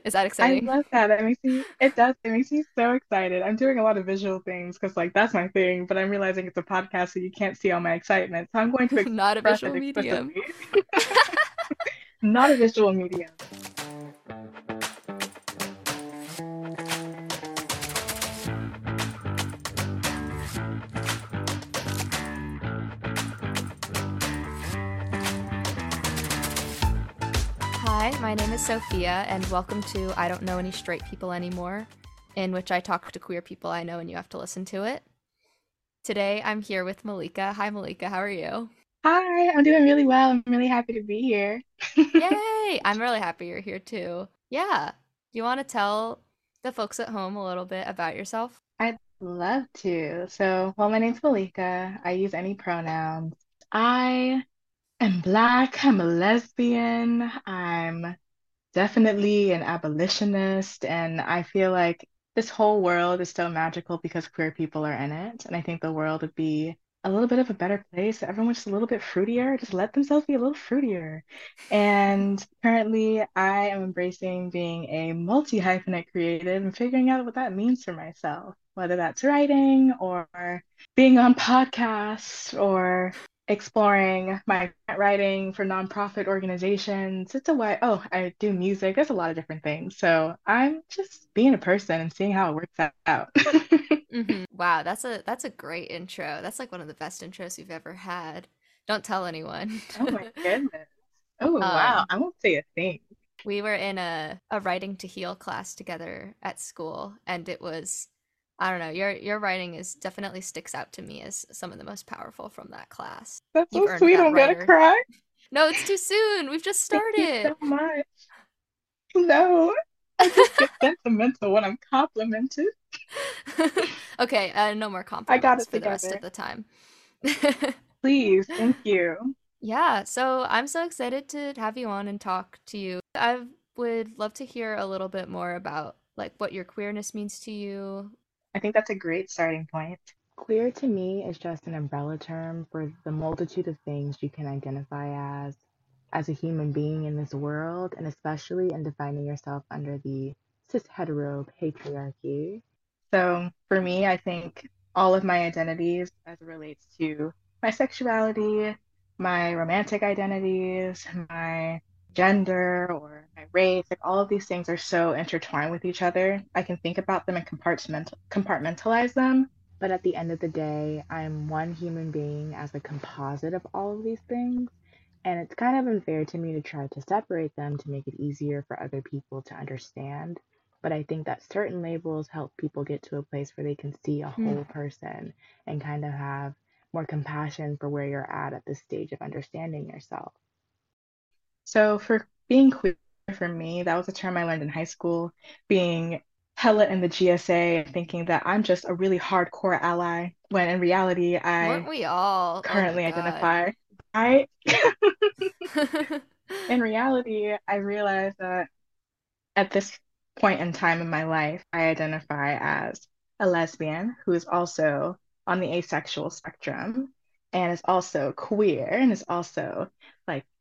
Is that exciting? I love that. That makes me, it does, it makes me so excited. I'm doing a lot of visual things because, like, that's my thing, but I'm realizing it's a podcast, so you can't see all my excitement. So I'm going to Not a visual medium. Not a visual medium. Hi, my name is Sophia, and welcome to I Don't Know Any Straight People Anymore, in which I talk to queer people I know and you have to listen to it. Today I'm here with Malika. Hi, Malika, how are you? Hi, I'm doing really well. I'm really happy to be here. Yay! I'm really happy you're here too. Yeah. Do you want to tell the folks at home a little bit about yourself? I'd love to. So, well, my name's Malika. I use any pronouns. I am Black. I'm a lesbian. I'm definitely an abolitionist. And I feel like this whole world is so magical because queer people are in it. And I think the world would be a little bit of a better place. if Everyone just a little bit fruitier, just let themselves be a little fruitier. And currently, I am embracing being a multi-hyphenate creative and figuring out what that means for myself, whether that's writing or being on podcasts or exploring my writing for nonprofit organizations. It's a way, oh, I do music. There's a lot of different things. So I'm just being a person and seeing how it works out. hmm Wow, that's a that's a great intro. That's like one of the best intros you've ever had. Don't tell anyone. Oh my goodness. Oh wow. Um, I won't say a thing. we were in a a writing to heal class together at school, and it was I don't know, your your writing is definitely sticks out to me as some of the most powerful from that class. That's You've so sweet. I'm gonna cry. No, it's too soon. We've just Thank you started. so much. No, I just get sentimental when I'm complimented. Okay, uh, no more compliments I got it for the rest of the time. Please, thank you. Yeah, so I'm so excited to have you on and talk to you. I would love to hear a little bit more about like what your queerness means to you. I think that's a great starting point. Queer to me is just an umbrella term for the multitude of things you can identify as as a human being in this world, and especially in defining yourself under the cis hetero patriarchy. So for me, I think all of my identities as it relates to my sexuality, my romantic identities, my gender or my race, like all of these things are so intertwined with each other. I can think about them and compartment compartmentalize them. But at the end of the day, I'm one human being as a composite of all of these things. And it's kind of unfair to me to try to separate them to make it easier for other people to understand. But I think that certain labels help people get to a place where they can see a Hmm. whole person and kind of have more compassion for where you're at at this stage of understanding yourself. So for being queer for me, that was a term I learned in high school, being hella in the GSA and thinking that I'm just a really hardcore ally, when in reality, Weren't I we all? Oh currently God. identify. I, in reality, I realized that at this point in time in my life, I identify as a lesbian who is also on the asexual spectrum and is also queer and is also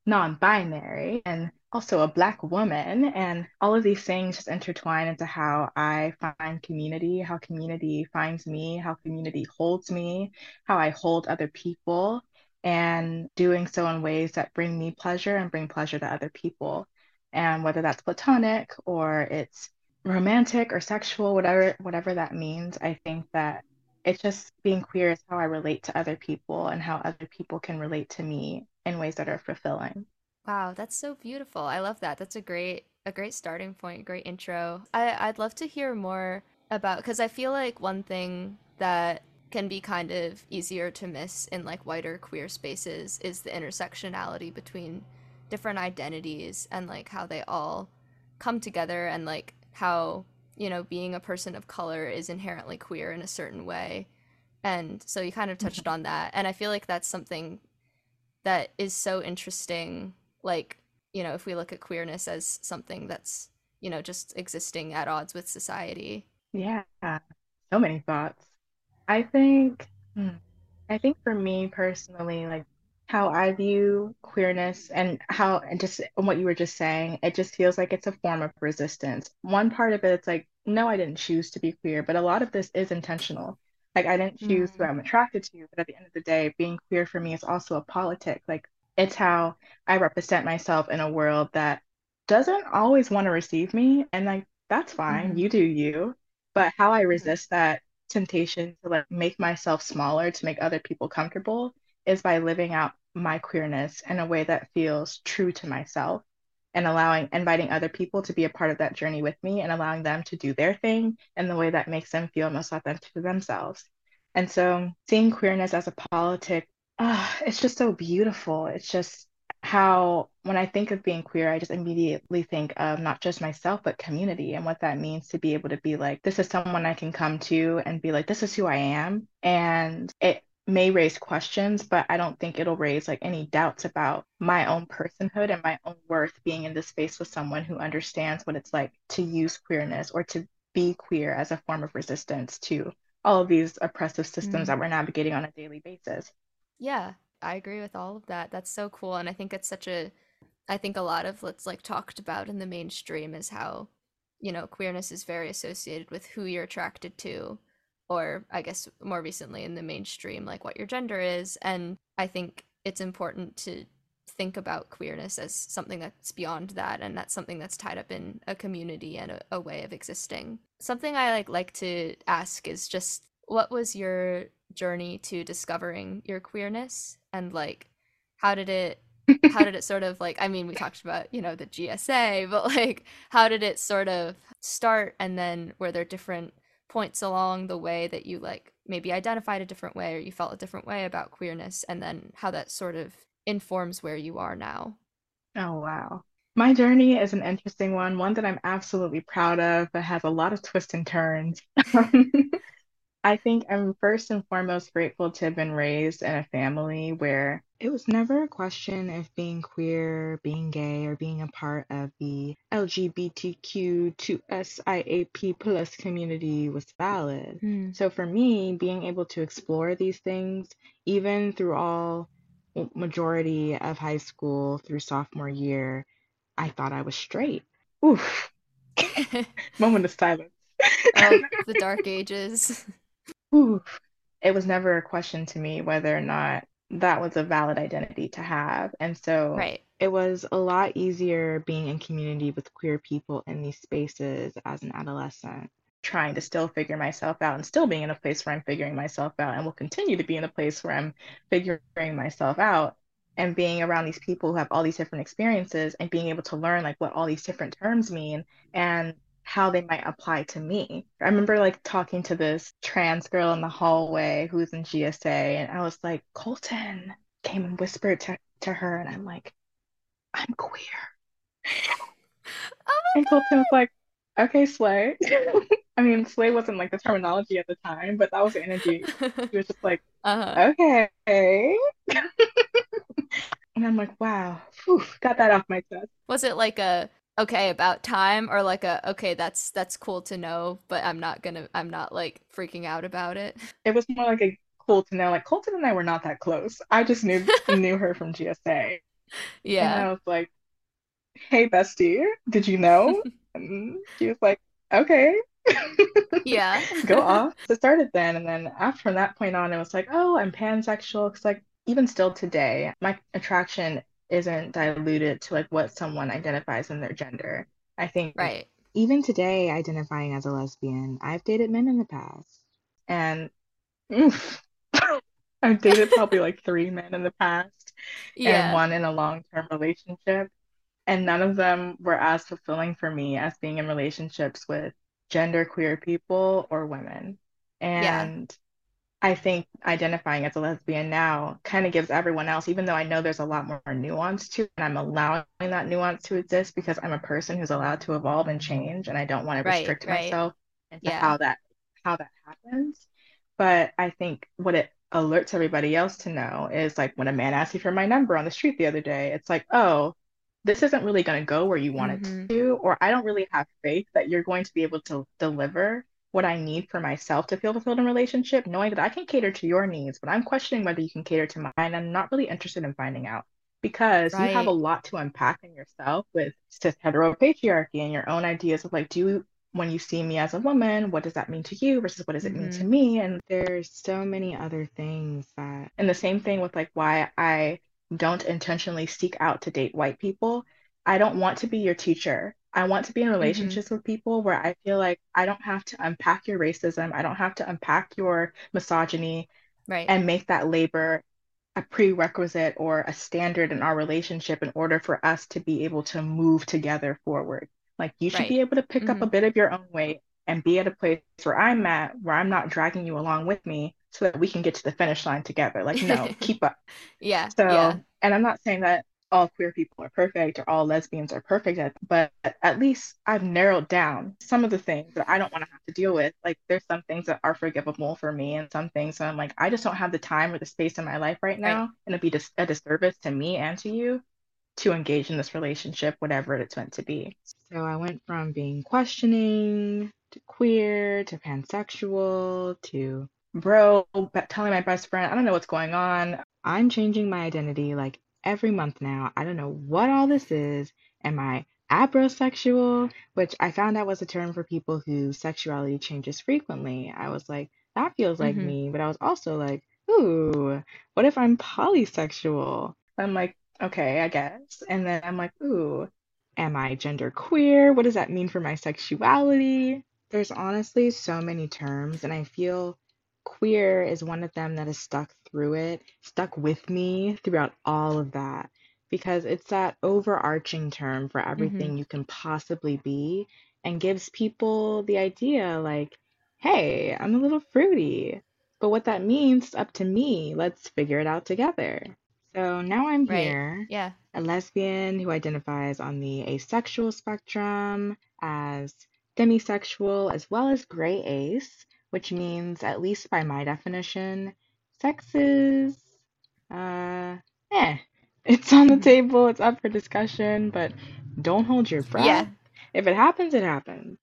non-binary and also a black woman. And all of these things just intertwine into how I find community, how community finds me, how community holds me, how I hold other people, and doing so in ways that bring me pleasure and bring pleasure to other people and whether that's platonic or it's romantic or sexual, whatever whatever that means, I think that it's just being queer is how I relate to other people and how other people can relate to me in ways that are fulfilling. Wow, that's so beautiful. I love that. That's a great a great starting point, great intro. I I'd love to hear more about because I feel like one thing that can be kind of easier to miss in like wider queer spaces is the intersectionality between different identities and like how they all come together and like how, you know, being a person of color is inherently queer in a certain way. And so you kind of touched mm-hmm. on that. And I feel like that's something that is so interesting like you know if we look at queerness as something that's you know just existing at odds with society Yeah, so many thoughts. I think, hmm, I think for me personally, like how I view queerness and how and just what you were just saying, it just feels like it's a form of resistance. One part of it, it's like, no, I didn't choose to be queer, but a lot of this is intentional. Like I didn't choose mm. who I'm attracted to, but at the end of the day, being queer for me is also a politic. Like it's how I represent myself in a world that doesn't always want to receive me. And like that's fine, mm. you do you. But how I resist that temptation to like make myself smaller to make other people comfortable is by living out my queerness in a way that feels true to myself and allowing inviting other people to be a part of that journey with me and allowing them to do their thing in the way that makes them feel most authentic to themselves. And so seeing queerness as a politic uh, it's just so beautiful. It's just how when i think of being queer i just immediately think of not just myself but community and what that means to be able to be like this is someone i can come to and be like this is who i am and it may raise questions, but I don't think it'll raise like any doubts about my own personhood and my own worth being in this space with someone who understands what it's like to use queerness or to be queer as a form of resistance to all of these oppressive systems mm. that we're navigating on a daily basis. Yeah, I agree with all of that. That's so cool. And I think it's such a, I think a lot of what's like talked about in the mainstream is how, you know, queerness is very associated with who you're attracted to or I guess more recently in the mainstream, like what your gender is. And I think it's important to think about queerness as something that's beyond that and that's something that's tied up in a community and a, a way of existing. Something I like like to ask is just what was your journey to discovering your queerness and like how did it how did it sort of like i mean we talked about you know the gsa but like how did it sort of start and then were there different points along the way that you like maybe identified a different way or you felt a different way about queerness and then how that sort of informs where you are now. Oh, wow. My journey is an interesting one, one that I'm absolutely proud of, but has a lot of twists and turns. I think I'm first and foremost grateful to have been raised in a family where it was never a question if being queer, being gay, or being a part of the LGBTQ2SIAP plus community was valid. Mm. So for me, being able to explore these things, even through all majority of high school through sophomore year, I thought I was straight. Oof. Moment of silence. oh, the dark ages. Whew, it was never a question to me whether or not that was a valid identity to have. And so right. it was a lot easier being in community with queer people in these spaces as an adolescent, trying to still figure myself out and still being in a place where I'm figuring myself out and will continue to be in a place where I'm figuring myself out and being around these people who have all these different experiences and being able to learn like what all these different terms mean and how they might apply to me. I remember like talking to this trans girl in the hallway who's in GSA, and I was like, Colton came and whispered to, to her, and I'm like, I'm queer. Oh and Colton was like, okay, Slay. I mean, Slay wasn't like the terminology at the time, but that was the energy. He was just like, uh-huh. okay. and I'm like, wow, whew, got that off my chest. Was it like a okay about time or like a okay that's that's cool to know but i'm not gonna i'm not like freaking out about it. It was more like a cool to know like colton and i were not that close. I just knew knew her from gsa yeah and i was like hey bestie did you know? And she was like okay. Yeah. Go off. So it started then and then after from that point on it was like oh i'm pansexual. Because like even still today my attraction isn't diluted to like what someone identifies in their gender. I think right. Even today, identifying as a lesbian, I've dated men in the past, and oof, I've dated probably like three men in the past, yeah. and one in a long-term relationship, and none of them were as fulfilling for me as being in relationships with gender queer people or women. And I think identifying as a lesbian now kind of gives everyone else, even though I know there's a lot more nuance to it, and I'm allowing that nuance to exist because I'm a person who's allowed to evolve and change, and I don't want to right, restrict right. myself into yeah. how that how that happens. But I think what it alerts everybody else to know is like when a man asks you for my number on the street the other day, it's like, oh, this isn't really going to go where you want mm-hmm. it to, or I don't really have faith that you're going to be able to deliver what I need for myself to feel fulfilled in relationship, knowing that I can cater to your needs, but I'm questioning whether you can cater to mine. I'm not really interested in finding out because right. you have a lot to unpack in yourself with cis heteropatriarchy and your own ideas of like, do you, when you see me as a woman, what does that mean to you versus what does it mm-hmm. mean to mm-hmm. me? And there's so many other things that, and the same thing with like why I don't intentionally seek out to date white people. I don't want to be your teacher. I want to be in mm-hmm. relationships mm-hmm. with people where I feel like I don't have to unpack your racism. I don't have to unpack your misogyny right. and make that labor a prerequisite or a standard in our relationship in order for us to be able to move together forward. Like you should right. be able to pick mm-hmm. up a mm-hmm. bit of your own weight and be at a place where I'm at, where I'm not dragging you along with me so that we can get to the finish line together. Like, no, keep up. Yeah. So, yeah. and I'm not saying that all queer people are perfect or all lesbians are perfect at, but at least I've narrowed down some of the things that I don't want to have to deal with. Like there's some things that are forgivable for me and some things I'm like, I just don't have the time or the space in my life right now. Right. And it'd be dis- a disservice to me and to you to engage in this relationship, whatever it's meant to be. So I went from being questioning to queer to pansexual to bro telling my best friend, I don't know what's going on. I'm changing my identity like every month now. I don't know what all this is. Am I abrosexual? Which I found out was a term for people whose sexuality changes frequently. I was like, that feels like mm-hmm. me. But I was also like, ooh, what if I'm polysexual? I'm like, okay, I guess. And then I'm like, ooh, am I gender queer? What does that mean for my sexuality? There's honestly so many terms, and I feel queer is one of them that has stuck through it, stuck with me throughout all of that because it's that overarching term for everything mm-hmm. you can possibly be and gives people the idea like, hey, I'm a little fruity. But what that means up to me. Let's figure it out together. So now I'm right. here, yeah. a lesbian who identifies on the asexual spectrum as demisexual as well as gray ace which means, at least by my definition, sex is, uh, eh. It's on the mm-hmm. table, it's up for discussion, but don't hold your breath. Yeah. If it happens, it happens.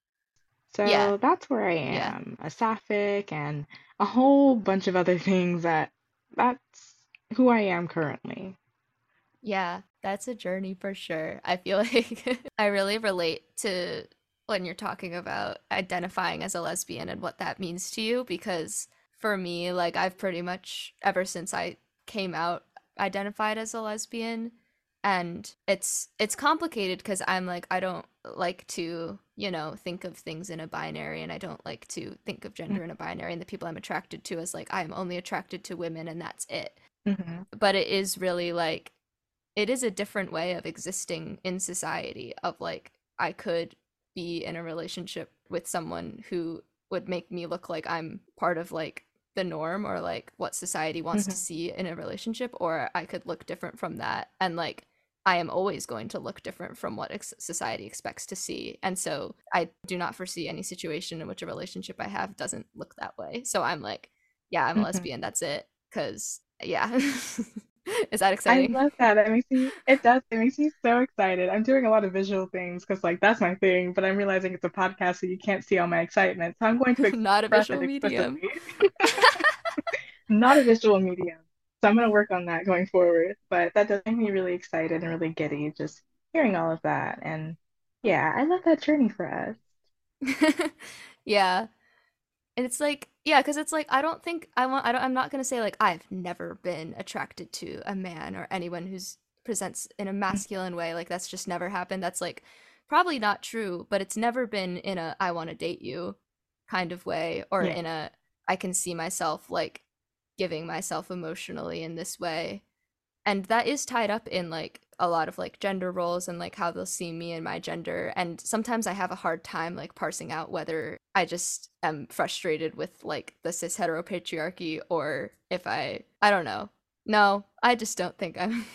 So yeah. that's where I am, yeah. a sapphic and a whole bunch of other things that that's who I am currently. Yeah, that's a journey for sure. I feel like I really relate to when you're talking about identifying as a lesbian and what that means to you because for me like I've pretty much ever since I came out identified as a lesbian and it's it's complicated because I'm like I don't like to you know think of things in a binary and I don't like to think of gender in a binary and the people I'm attracted to is like I'm only attracted to women and that's it mm-hmm. but it is really like it is a different way of existing in society of like I could be in a relationship with someone who would make me look like I'm part of like the norm or like what society wants mm-hmm. to see in a relationship or I could look different from that and like I am always going to look different from what ex- society expects to see. And so I do not foresee any situation in which a relationship I have doesn't look that way. So I'm like, yeah, I'm a mm-hmm. lesbian. That's it. Cause yeah. Is that exciting? I love that. It makes me it does. It makes me so excited. I'm doing a lot of visual things because like that's my thing, but I'm realizing it's a podcast so you can't see all my excitement. So I'm going to not a visual medium. not a visual medium. So I'm gonna work on that going forward. But that does make me really excited and really giddy just hearing all of that. And yeah, I love that journey for us. yeah. And it's like yeah, because it's like I don't think I want. I don't. I'm not gonna say like I've never been attracted to a man or anyone who's presents in a masculine way. Like that's just never happened. That's like probably not true, but it's never been in a I want to date you kind of way or yeah. in a I can see myself like giving myself emotionally in this way. And that is tied up in like a lot of like gender roles and like how they'll see me and my gender. And sometimes i have a hard time like parsing out whether i just am frustrated with like the cis heteropatriarchy or if i i don't know. No i just don't think i'm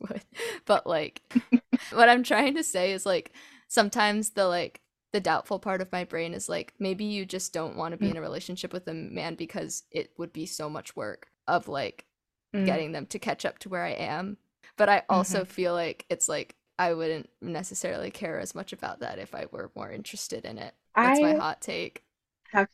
but like what i'm trying to say is like sometimes the like the doubtful part of my brain is like maybe you just don't want to be mm. in a relationship with a man because it would be so much work of like mm. getting them to catch up to where i am but I also mm-hmm. feel like it's like I wouldn't necessarily care as much about that if I were more interested in it. That's I, my hot take. Have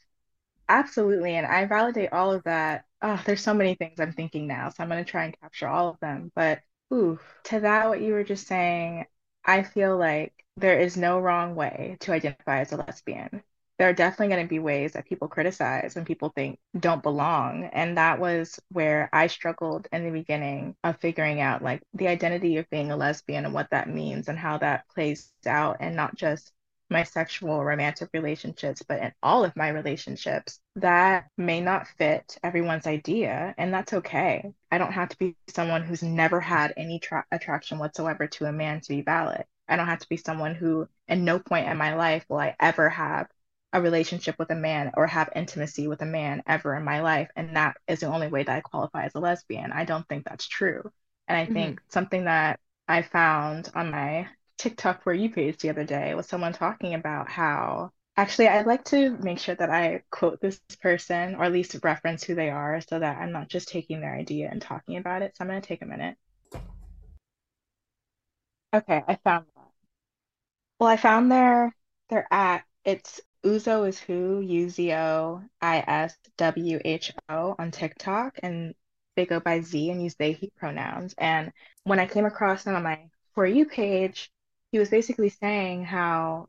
absolutely, and I validate all of that. Oh, there's so many things I'm thinking now, so I'm going to try and capture all of them. But ooh, to that, what you were just saying, I feel like there is no wrong way to identify as a lesbian. There are definitely going to be ways that people criticize and people think don't belong. And that was where I struggled in the beginning of figuring out like the identity of being a lesbian and what that means and how that plays out, and not just my sexual romantic relationships, but in all of my relationships, that may not fit everyone's idea, and that's okay. I don't have to be someone who's never had any tra- attraction whatsoever to a man to be valid. I don't have to be someone who, at no point in my life, will I ever have a relationship with a man or have intimacy with a man ever in my life. And that is the only way that I qualify as a lesbian. I don't think that's true. And I mm-hmm. think something that I found on my TikTok for you page the other day was someone talking about how actually I'd like to make sure that I quote this person or at least reference who they are so that I'm not just taking their idea and talking about it. So I'm going to take a minute. Okay, I found that. Well, I found their their at it's Uzo is who? U Z O I S W H O on TikTok and they go by Z and use they he pronouns. And when I came across them on my for you page, he was basically saying how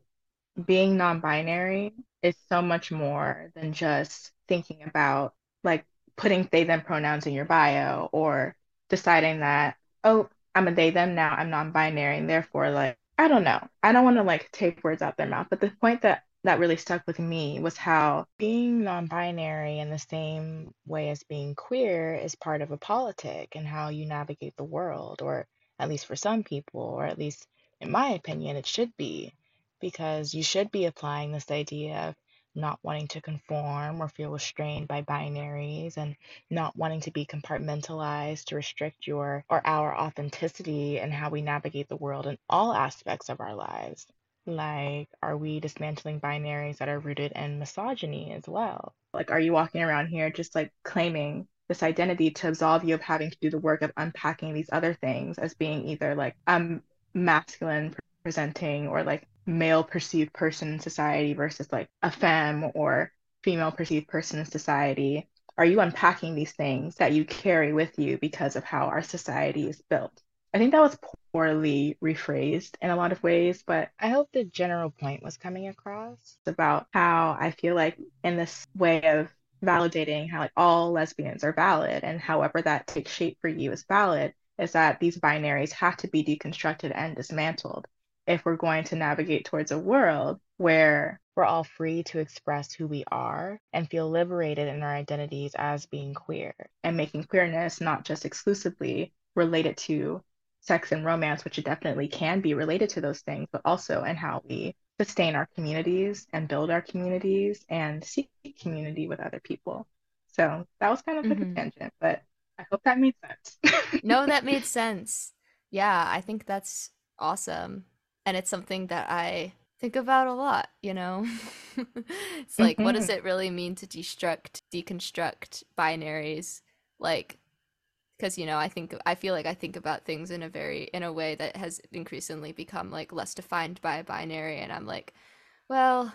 being non-binary is so much more than just thinking about like putting they them pronouns in your bio or deciding that oh i'm a they them now i'm non-binary and therefore like i don't know. I don't want to like take words out their mouth. But the point that that really stuck with me was how being non-binary in the same way as being queer is part of a politic and how you navigate the world or at least for some people or at least in my opinion, it should be, because you should be applying this idea of not wanting to conform or feel restrained by binaries and not wanting to be compartmentalized to restrict your or our authenticity and how we navigate the world in all aspects of our lives. Like, are we dismantling binaries that are rooted in misogyny as well? Like, are you walking around here just like claiming this identity to absolve you of having to do the work of unpacking these other things as being either like um masculine presenting or like male perceived person in society versus like a femme or female perceived person in society? Are you unpacking these things that you carry with you because of how our society is built? I think that was poorly rephrased in a lot of ways, but I hope the general point was coming across about how I feel like in this way of validating how like all lesbians are valid and however that takes shape for you is valid is that these binaries have to be deconstructed and dismantled if we're going to navigate towards a world where we're all free to express who we are and feel liberated in our identities as being queer and making queerness not just exclusively related to sex and romance, which it definitely can be related to those things, but also in how we sustain our communities and build our communities and seek community with other people. So that was kind of like mm-hmm. a tangent, but I hope that made sense. no, that made sense. Yeah, I think that's awesome. And it's something that I think about a lot, you know? it's like, mm-hmm. what does mm-hmm. it really mean to destruct, deconstruct binaries? Like, because you know i think i feel like i think about things in a very in a way that has increasingly become like less defined by a binary and i'm like well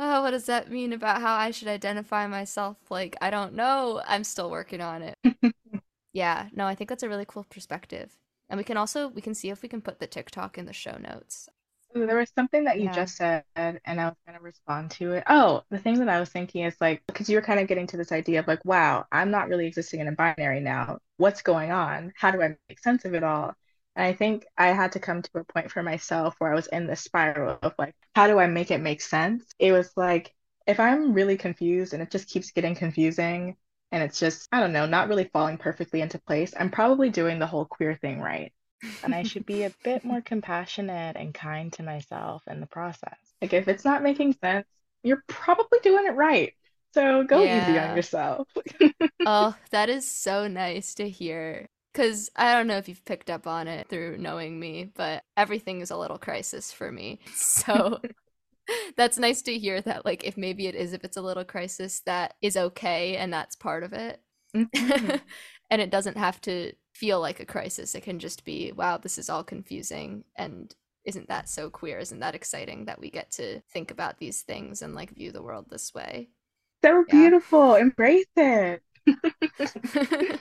oh, what does that mean about how I should identify myself? Like, I don't know. I'm still working on it. yeah, no, I think that's a really cool perspective. And we can also we can see if we can put the TikTok in the show notes. Mm, there was something that you yeah. just said, and I was going to respond to it. Oh, the thing that I was thinking is like, because you were kind of getting to this idea of like, wow, I'm not really existing in a binary now. What's going on? How do I make sense of it all? And I think I had to come to a point for myself where I was in this spiral of like, how do I make it make sense? It was like, if I'm really confused and it just keeps getting confusing and it's just, I don't know, not really falling perfectly into place, I'm probably doing the whole queer thing right. And I should be a bit more compassionate and kind to myself in the process. Like, if it's not making sense, you're probably doing it right. So go yeah. easy on yourself. oh, that is so nice to hear. Because I don't know if you've picked up on it through knowing me, but everything is a little crisis for me. So that's nice to hear that, like, if maybe it is, if it's a little crisis, that is okay and that's part of it. Mm-hmm. and it doesn't have to feel like a crisis. It can just be, wow, this is all confusing. And isn't that so queer? Isn't that exciting that we get to think about these things and like view the world this way? So beautiful. Embrace it.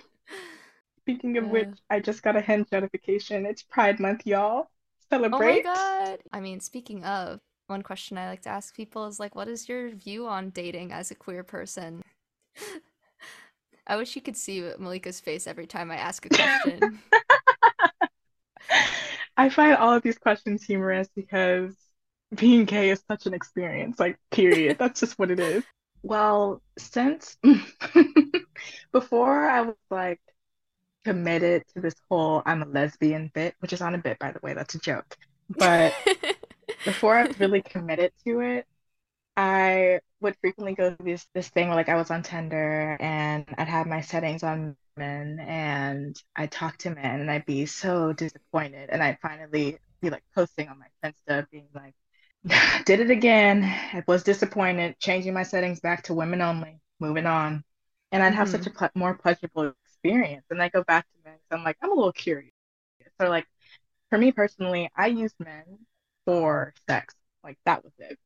Speaking of which, I just got a Hinge notification. It's Pride Month, y'all. Celebrate. Oh my god. I mean, speaking of, one question I like to ask people is like, what is your view on dating as a queer person? I wish you could see Malika's face every time I ask a question. I find all of these questions humorous because being gay is such an experience, like, period. That's just what it is. Well, since before I was like committed to this whole I'm a lesbian bit, which is not a bit, by the way, that's a joke. But before I was really committed to it, I would frequently go through this this thing where like I was on Tinder and I'd have my settings on men and I'd talk to men and I'd be so disappointed and I'd finally be like posting on my Insta being like did it again. I was disappointed, changing my settings back to women only, moving on. And I'd have mm-hmm. such a ple- more pleasurable experience. And I go back to men. So I'm like, I'm a little curious. So like for me personally, I use men for sex. Like that was it.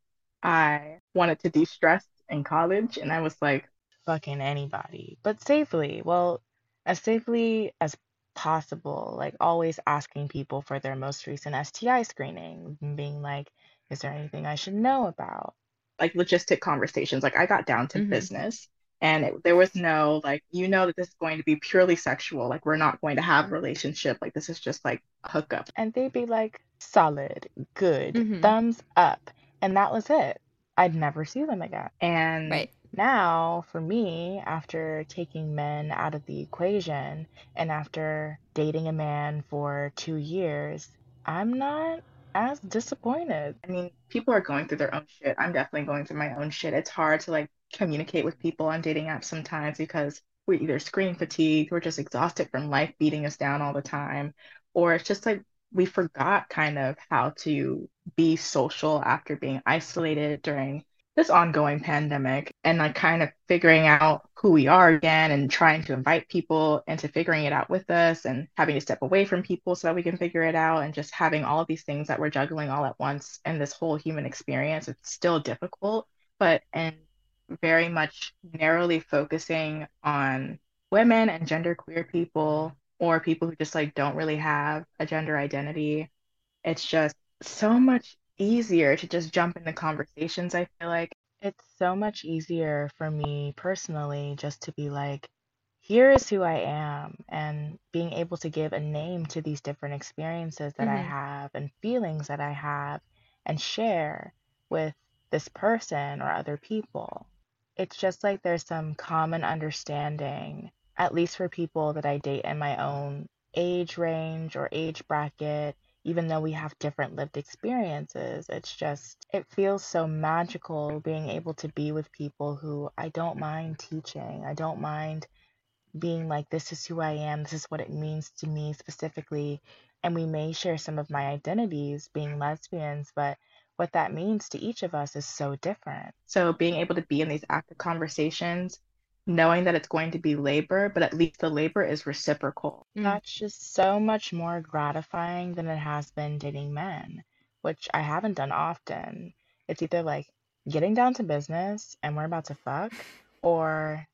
I wanted to de stress in college and I was like, fucking anybody, but safely. Well, as safely as possible. Like always asking people for their most recent STI screening, being like, is there anything I should know about? Like logistic conversations. Like I got down to mm-hmm. business and it, there was no like you know that this is going to be purely sexual like we're not going to have a relationship like this is just like a hookup and they'd be like solid good mm-hmm. thumbs up and that was it i'd never see them again and right. now for me after taking men out of the equation and after dating a man for two years i'm not as disappointed. I mean, people are going through their own shit. I'm definitely going through my own shit. It's hard to like communicate with people on dating apps sometimes because we're either screen fatigued, we're just exhausted from life beating us down all the time, or it's just like we forgot kind of how to be social after being isolated during this ongoing pandemic and like kind of figuring out who we are again and trying to invite people into figuring it out with us and having to step away from people so that we can figure it out and just having all of these things that we're juggling all at once and this whole human experience it's still difficult but and very much narrowly focusing on women and gender queer people or people who just like don't really have a gender identity it's just so much easier to just jump into conversations, I feel like. It's so much easier for me personally just to be like, here is who I am, and being able to give a name to these different experiences that I mm-hmm. have and feelings that I have and share with this person or other people. It's just like there's some common understanding, at least for people that I date in my own age range or age bracket even though we have different lived experiences. It's just, it feels so magical being able to be with people who I don't mind teaching. I don't mind being like, this is who I am, this is what it means to me specifically. And we may share some of my identities being lesbians, but what that means to each of us is so different. So being able to be in these active conversations knowing that it's going to be labor, but at least the labor is reciprocal. Mm. That's just so much more gratifying than it has been dating men, which I haven't done often. It's either like getting down to business and we're about to fuck, or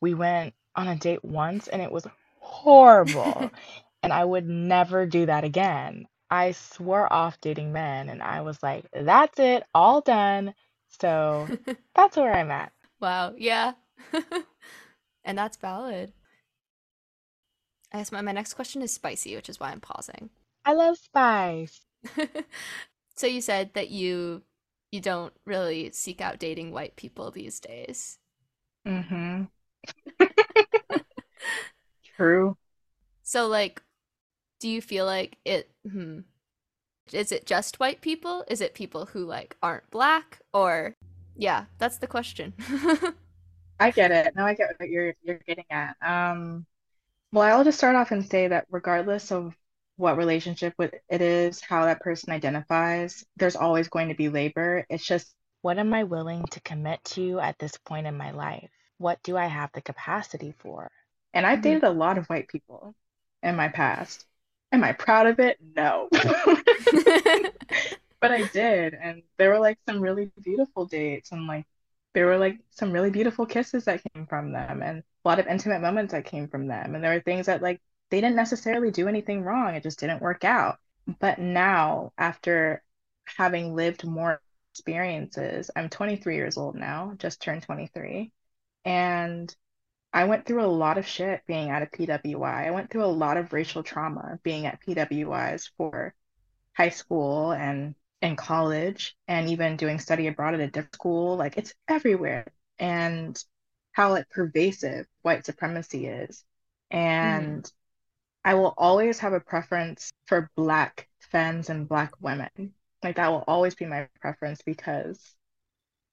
we went on a date once and it was horrible. and I would never do that again. I swore off dating men and I was like, that's it, all done. So that's where I'm at. Wow. Yeah. and that's valid. I guess my, my next question is spicy, which is why I'm pausing. I love spice. so you said that you you don't really seek out dating white people these days. Mm-hmm. True. So like do you feel like it hmm, is it just white people? Is it people who like aren't black or yeah, that's the question. I get it. No, I get what you're you're getting at. Um, well, I'll just start off and say that regardless of what relationship with it is, how that person identifies, there's always going to be labor. It's just what am I willing to commit to at this point in my life? What do I have the capacity for? And I've mm-hmm. dated a lot of white people in my past. Am I proud of it? No. but I did. And there were like some really beautiful dates and like there were like some really beautiful kisses that came from them and a lot of intimate moments that came from them. And there were things that like they didn't necessarily do anything wrong. It just didn't work out. But now, after having lived more experiences, I'm 23 years old now, just turned 23. And I went through a lot of shit being at a PWI. I went through a lot of racial trauma being at PWIs for high school and in college and even doing study abroad at a different school. Like it's everywhere. And how like pervasive white supremacy is. And mm. I will always have a preference for black femmes and black women. Like that will always be my preference because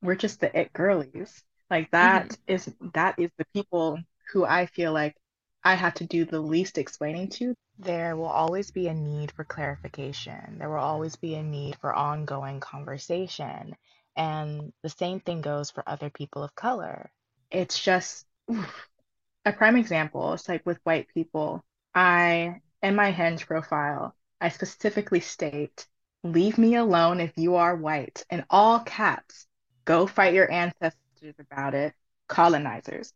we're just the it girlies. Like that mm-hmm. is that is the people who I feel like I have to do the least explaining to. There will always be a need for clarification. There will always be a need for ongoing conversation. And the same thing goes for other people of color. It's just oof. a prime example. It's like with white people. I, in my Hinge profile, I specifically state, leave me alone if you are white, in all caps. Go fight your ancestors about it, colonizers.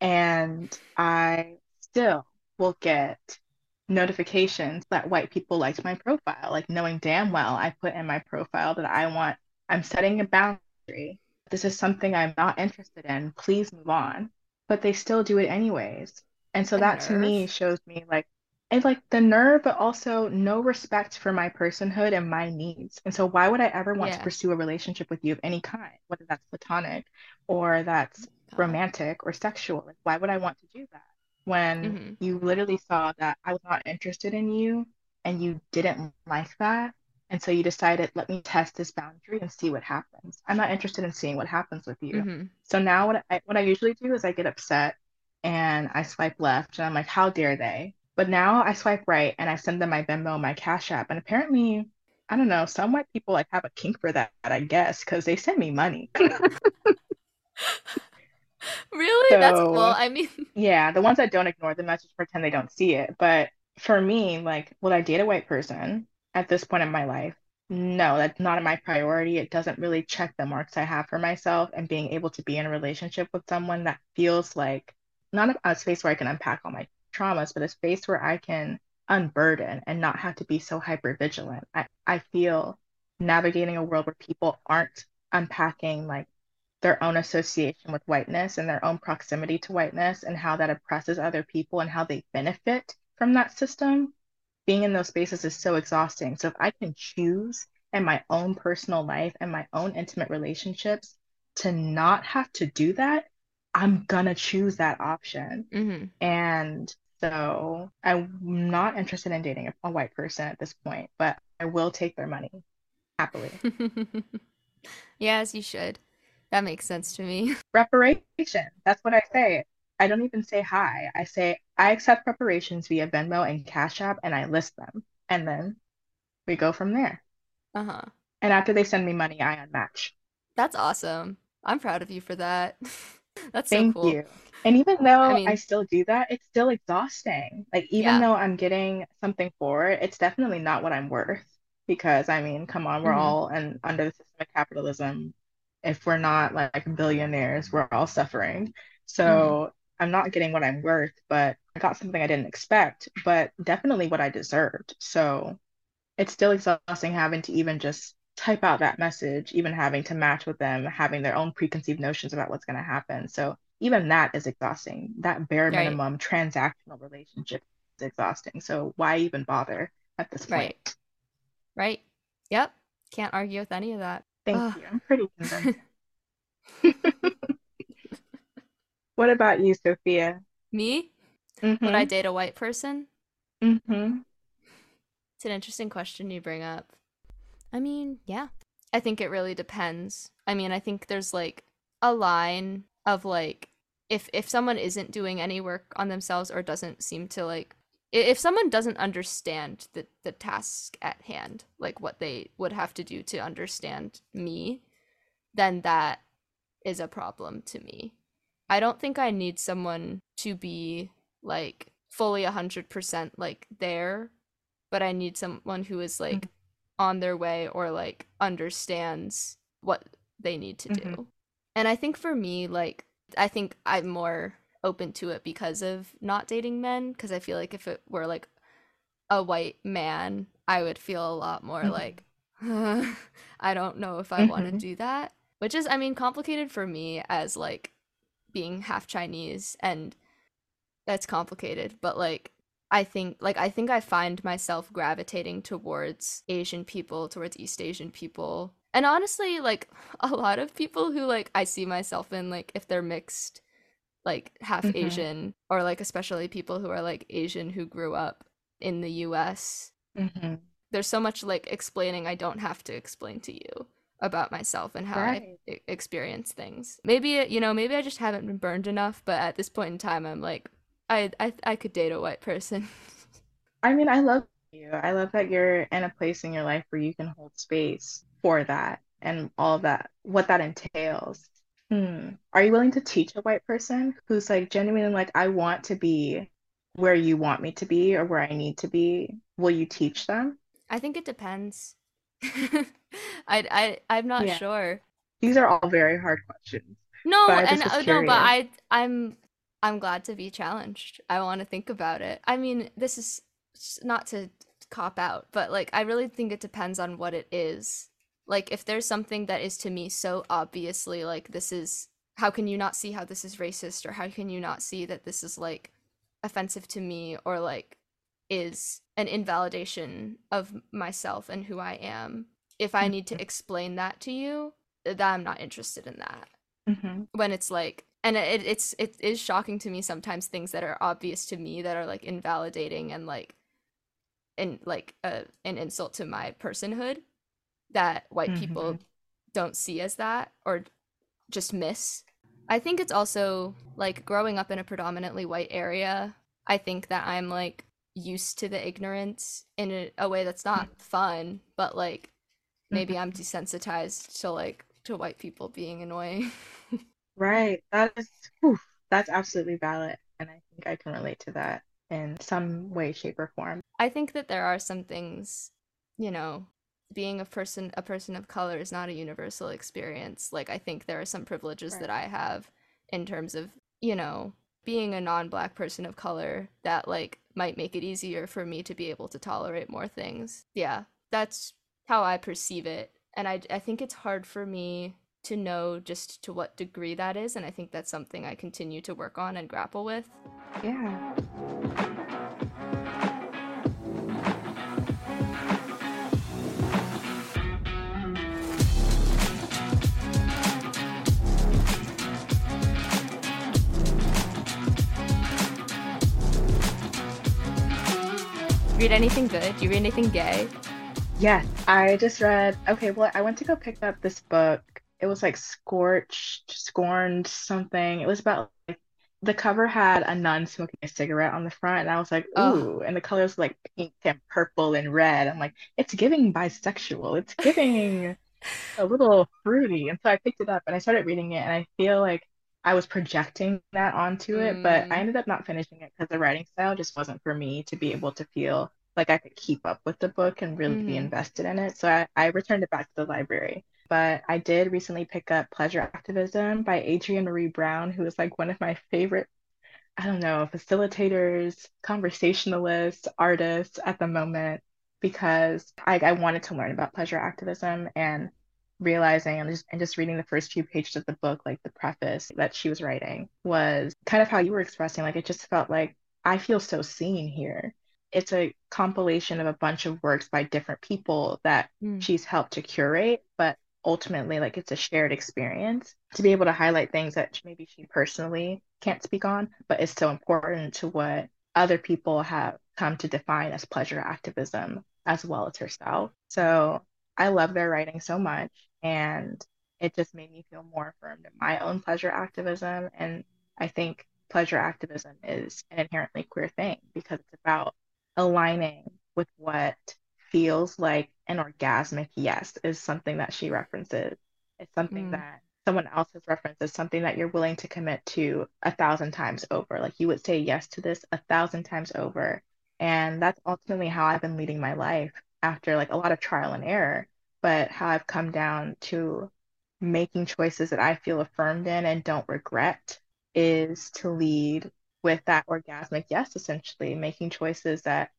And I still will get notifications that white people liked my profile, like knowing damn well I put in my profile that I want, I'm setting a boundary. This is something I'm not interested in. Please move on. But they still do it anyways. And so the that nerve. to me shows me like and like the nerve, but also no respect for my personhood and my needs. And so, why would I ever want yeah. to pursue a relationship with you of any kind, whether that's platonic or that's oh God. romantic or sexual? Like, why would I want to do that when mm-hmm. you literally saw that I was not interested in you and you didn't like that? And so you decided, let me test this boundary and see what happens. I'm not interested in seeing what happens with you. Mm-hmm. So now what I what I usually do is I get upset and I swipe left and I'm like, how dare they? But now I swipe right and I send them my Venmo, my Cash App, and apparently, I don't know, some white people like have a kink for that, I guess, because they send me money. really? So, That's cool. I mean, yeah, the ones that don't ignore the message pretend they don't see it. But for me, like, would I date a white person at this point in my life? No, that's not my priority. It doesn't really check the marks I have for myself and being able to be in a relationship with someone that feels like not a space where I can unpack all my traumas, but a space where I can unburden and not have to be so hyper vigilant. I, I feel navigating a world where people aren't unpacking like their own association with whiteness and their own proximity to whiteness and how that oppresses other people and how they benefit from that system. Being in those spaces is so exhausting. So if I can choose in my own personal life and my own intimate relationships to not have to do that, I'm gonna choose that option. Mm-hmm. And so I'm not interested in dating a, a white person at this point, but I will take their money happily. yes, you should. That makes sense to me. Reparation. That's what I say. I don't even say hi. I say I accept reparations via Venmo and Cash App and I list them. And then we go from there. Uh-huh. And after they send me money, I unmatch. That's awesome. I'm proud of you for that. That's Thank so cool. you. And even though I, mean, I, still do that, it's still exhausting. Like even yeah. though I'm getting something for it, it's definitely not what I'm worth. Because I mean, come on, we're mm-hmm. all and under the system of capitalism. If we're not like billionaires, we're all suffering. So mm-hmm. I'm not getting what I'm worth, but I got something I didn't expect, but definitely what I deserved. So it's still exhausting having to even just type out that message, even having to match with them, having their own preconceived notions about what's going to happen. So even that is exhausting. That bare minimum right. transactional relationship is exhausting. So why even bother at this point? Right. Right. Yep. Can't argue with any of that. Thank you. I'm pretty convinced. what about you, Sophia? Me? Mm-hmm. Would I date a white person? Mm-hmm. It's an interesting question you bring up. I mean, yeah. I think it really depends. I mean, I think there's like a line of like if if someone isn't doing any work on themselves or doesn't seem to like if someone doesn't understand the the task at hand, like what they would have to do to understand me, then that is a problem to me. I don't think I need someone to be like fully 100% like there, but I need someone who is like mm-hmm on their way or like understands what they need to mm-hmm. do. And I think for me, like, I think I'm more open to it because of not dating men. Because I feel like if it were like a white man, I would feel a lot more mm-hmm. like, I don't know if I mm-hmm. want to do that. Which is, I mean, complicated for me as like being half Chinese and that's complicated, but like I think like I think I find myself gravitating towards Asian people, towards East Asian people. And honestly, like a lot of people who like I see myself in like if they're mixed like half mm-hmm. Asian or like especially people who are like Asian who grew up in the US. Mm-hmm. There's so much like explaining I don't have to explain to you about myself and how right. I experience things. Maybe you know, maybe I just haven't been burned enough, but at this point in time I'm like I I I could date a white person. I mean, I love you. I love that you're in a place in your life where you can hold space for that and all that, what that entails. Hmm. Are you willing to teach a white person who's like genuinely like, I want to be where you want me to be or where I need to be? Will you teach them? I think it depends. I I I'm not yeah. sure. These are all very hard questions. No, and uh, no, but I I'm I'm glad to be challenged. I want to think about it. I mean, this is not to cop out, but like I really think it depends on what it is. Like if there's something that is to me so obviously like this is how can you not see how this is racist or how can you not see that this is like offensive to me or like is an invalidation of myself and who I am. If I need to mm-hmm. explain that to you, that I'm not interested in that. Mm-hmm. When it's like and it, it's it is shocking to me sometimes things that are obvious to me that are like invalidating and like and like a, an insult to my personhood that white mm-hmm. people don't see as that or just miss i think it's also like growing up in a predominantly white area i think that i'm like used to the ignorance in a, a way that's not mm-hmm. fun but like maybe mm-hmm. i'm desensitized to like to white people being annoying Right. That is, whew, that's absolutely valid. And I think I can relate to that in some way, shape, or form. I think that there are some things, you know, being a person a person of color is not a universal experience. Like I think there are some privileges right. that I have in terms of, you know, being a non-black person of color that like might make it easier for me to be able to tolerate more things. Yeah, that's how I perceive it. And I I think it's hard for me to know just to what degree that is. And I think that's something I continue to work on and grapple with. Yeah. Read anything good? Do you read anything gay? Yes, I just read. Okay, well, I went to go pick up this book it was like scorched, scorned something. It was about like the cover had a nun smoking a cigarette on the front, and I was like, ooh, oh. and the colors were like pink and purple and red. I'm like, it's giving bisexual. It's giving a little fruity. And so I picked it up and I started reading it, and I feel like I was projecting that onto it, mm. but I mm. ended up not finishing it because the writing style just wasn't for me to be able to feel like I could keep up with the book and really mm. be invested in it. So I, I returned it back to the library but I did recently pick up Pleasure Activism by Adrienne Marie Brown, who is like one of my favorite, I don't know, facilitators, conversationalists, artists at the moment, because I, I wanted to learn about pleasure activism and realizing and just, and just reading the first few pages of the book, like the preface that she was writing, was kind of how you were expressing. Like it just felt like I feel so seen here it's a compilation of a bunch of works by different people that mm. she's helped to curate, but ultimately like it's a shared experience to be able to highlight things that maybe she personally can't speak on but is so important to what other people have come to define as pleasure activism as well as herself so i love their writing so much and it just made me feel more affirmed in my own pleasure activism and i think pleasure activism is an inherently queer thing because it's about aligning with what feels like an orgasmic yes is something that she references. It's something mm. that someone else has referenced as something that you're willing to commit to a thousand times over. Like you would say yes to this a thousand times over. And that's ultimately how I've been leading my life after like a lot of trial and error, but how I've come down to making choices that I feel affirmed in and don't regret is to lead with that orgasmic yes, essentially, making choices that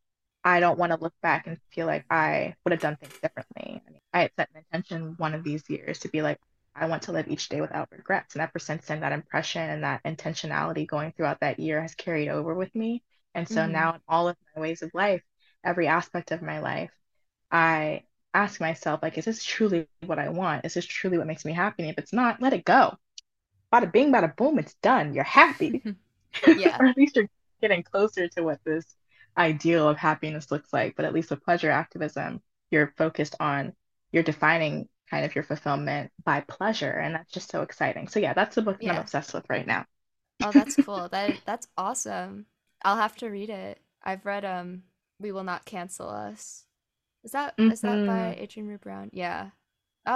I don't want to look back and feel like I would have done things differently. I, mean, I had set an intention one of these years to be like, I want to live each day without regrets. And ever since then, that impression and that intentionality going throughout that year has carried over with me. And so mm-hmm. now, in all of my ways of life, every aspect of my life, I ask myself, like, is this truly what I want? Is this truly what makes me happy? And if it's not, let it go. Bada bing, bada boom, it's done. You're happy. yeah. or at least you're getting closer to what this ideal of happiness looks like. But at least with pleasure activism, you're focused on, you're defining kind of your fulfillment by pleasure. And that's just so exciting. So yeah, that's the book yeah. I'm obsessed with right now. oh, that's cool. That that's awesome. I'll have to read it. I've read um We Will Not Cancel Us. Is that mm-hmm. is that by mm-hmm. Adrienne Maree Brown? Yeah.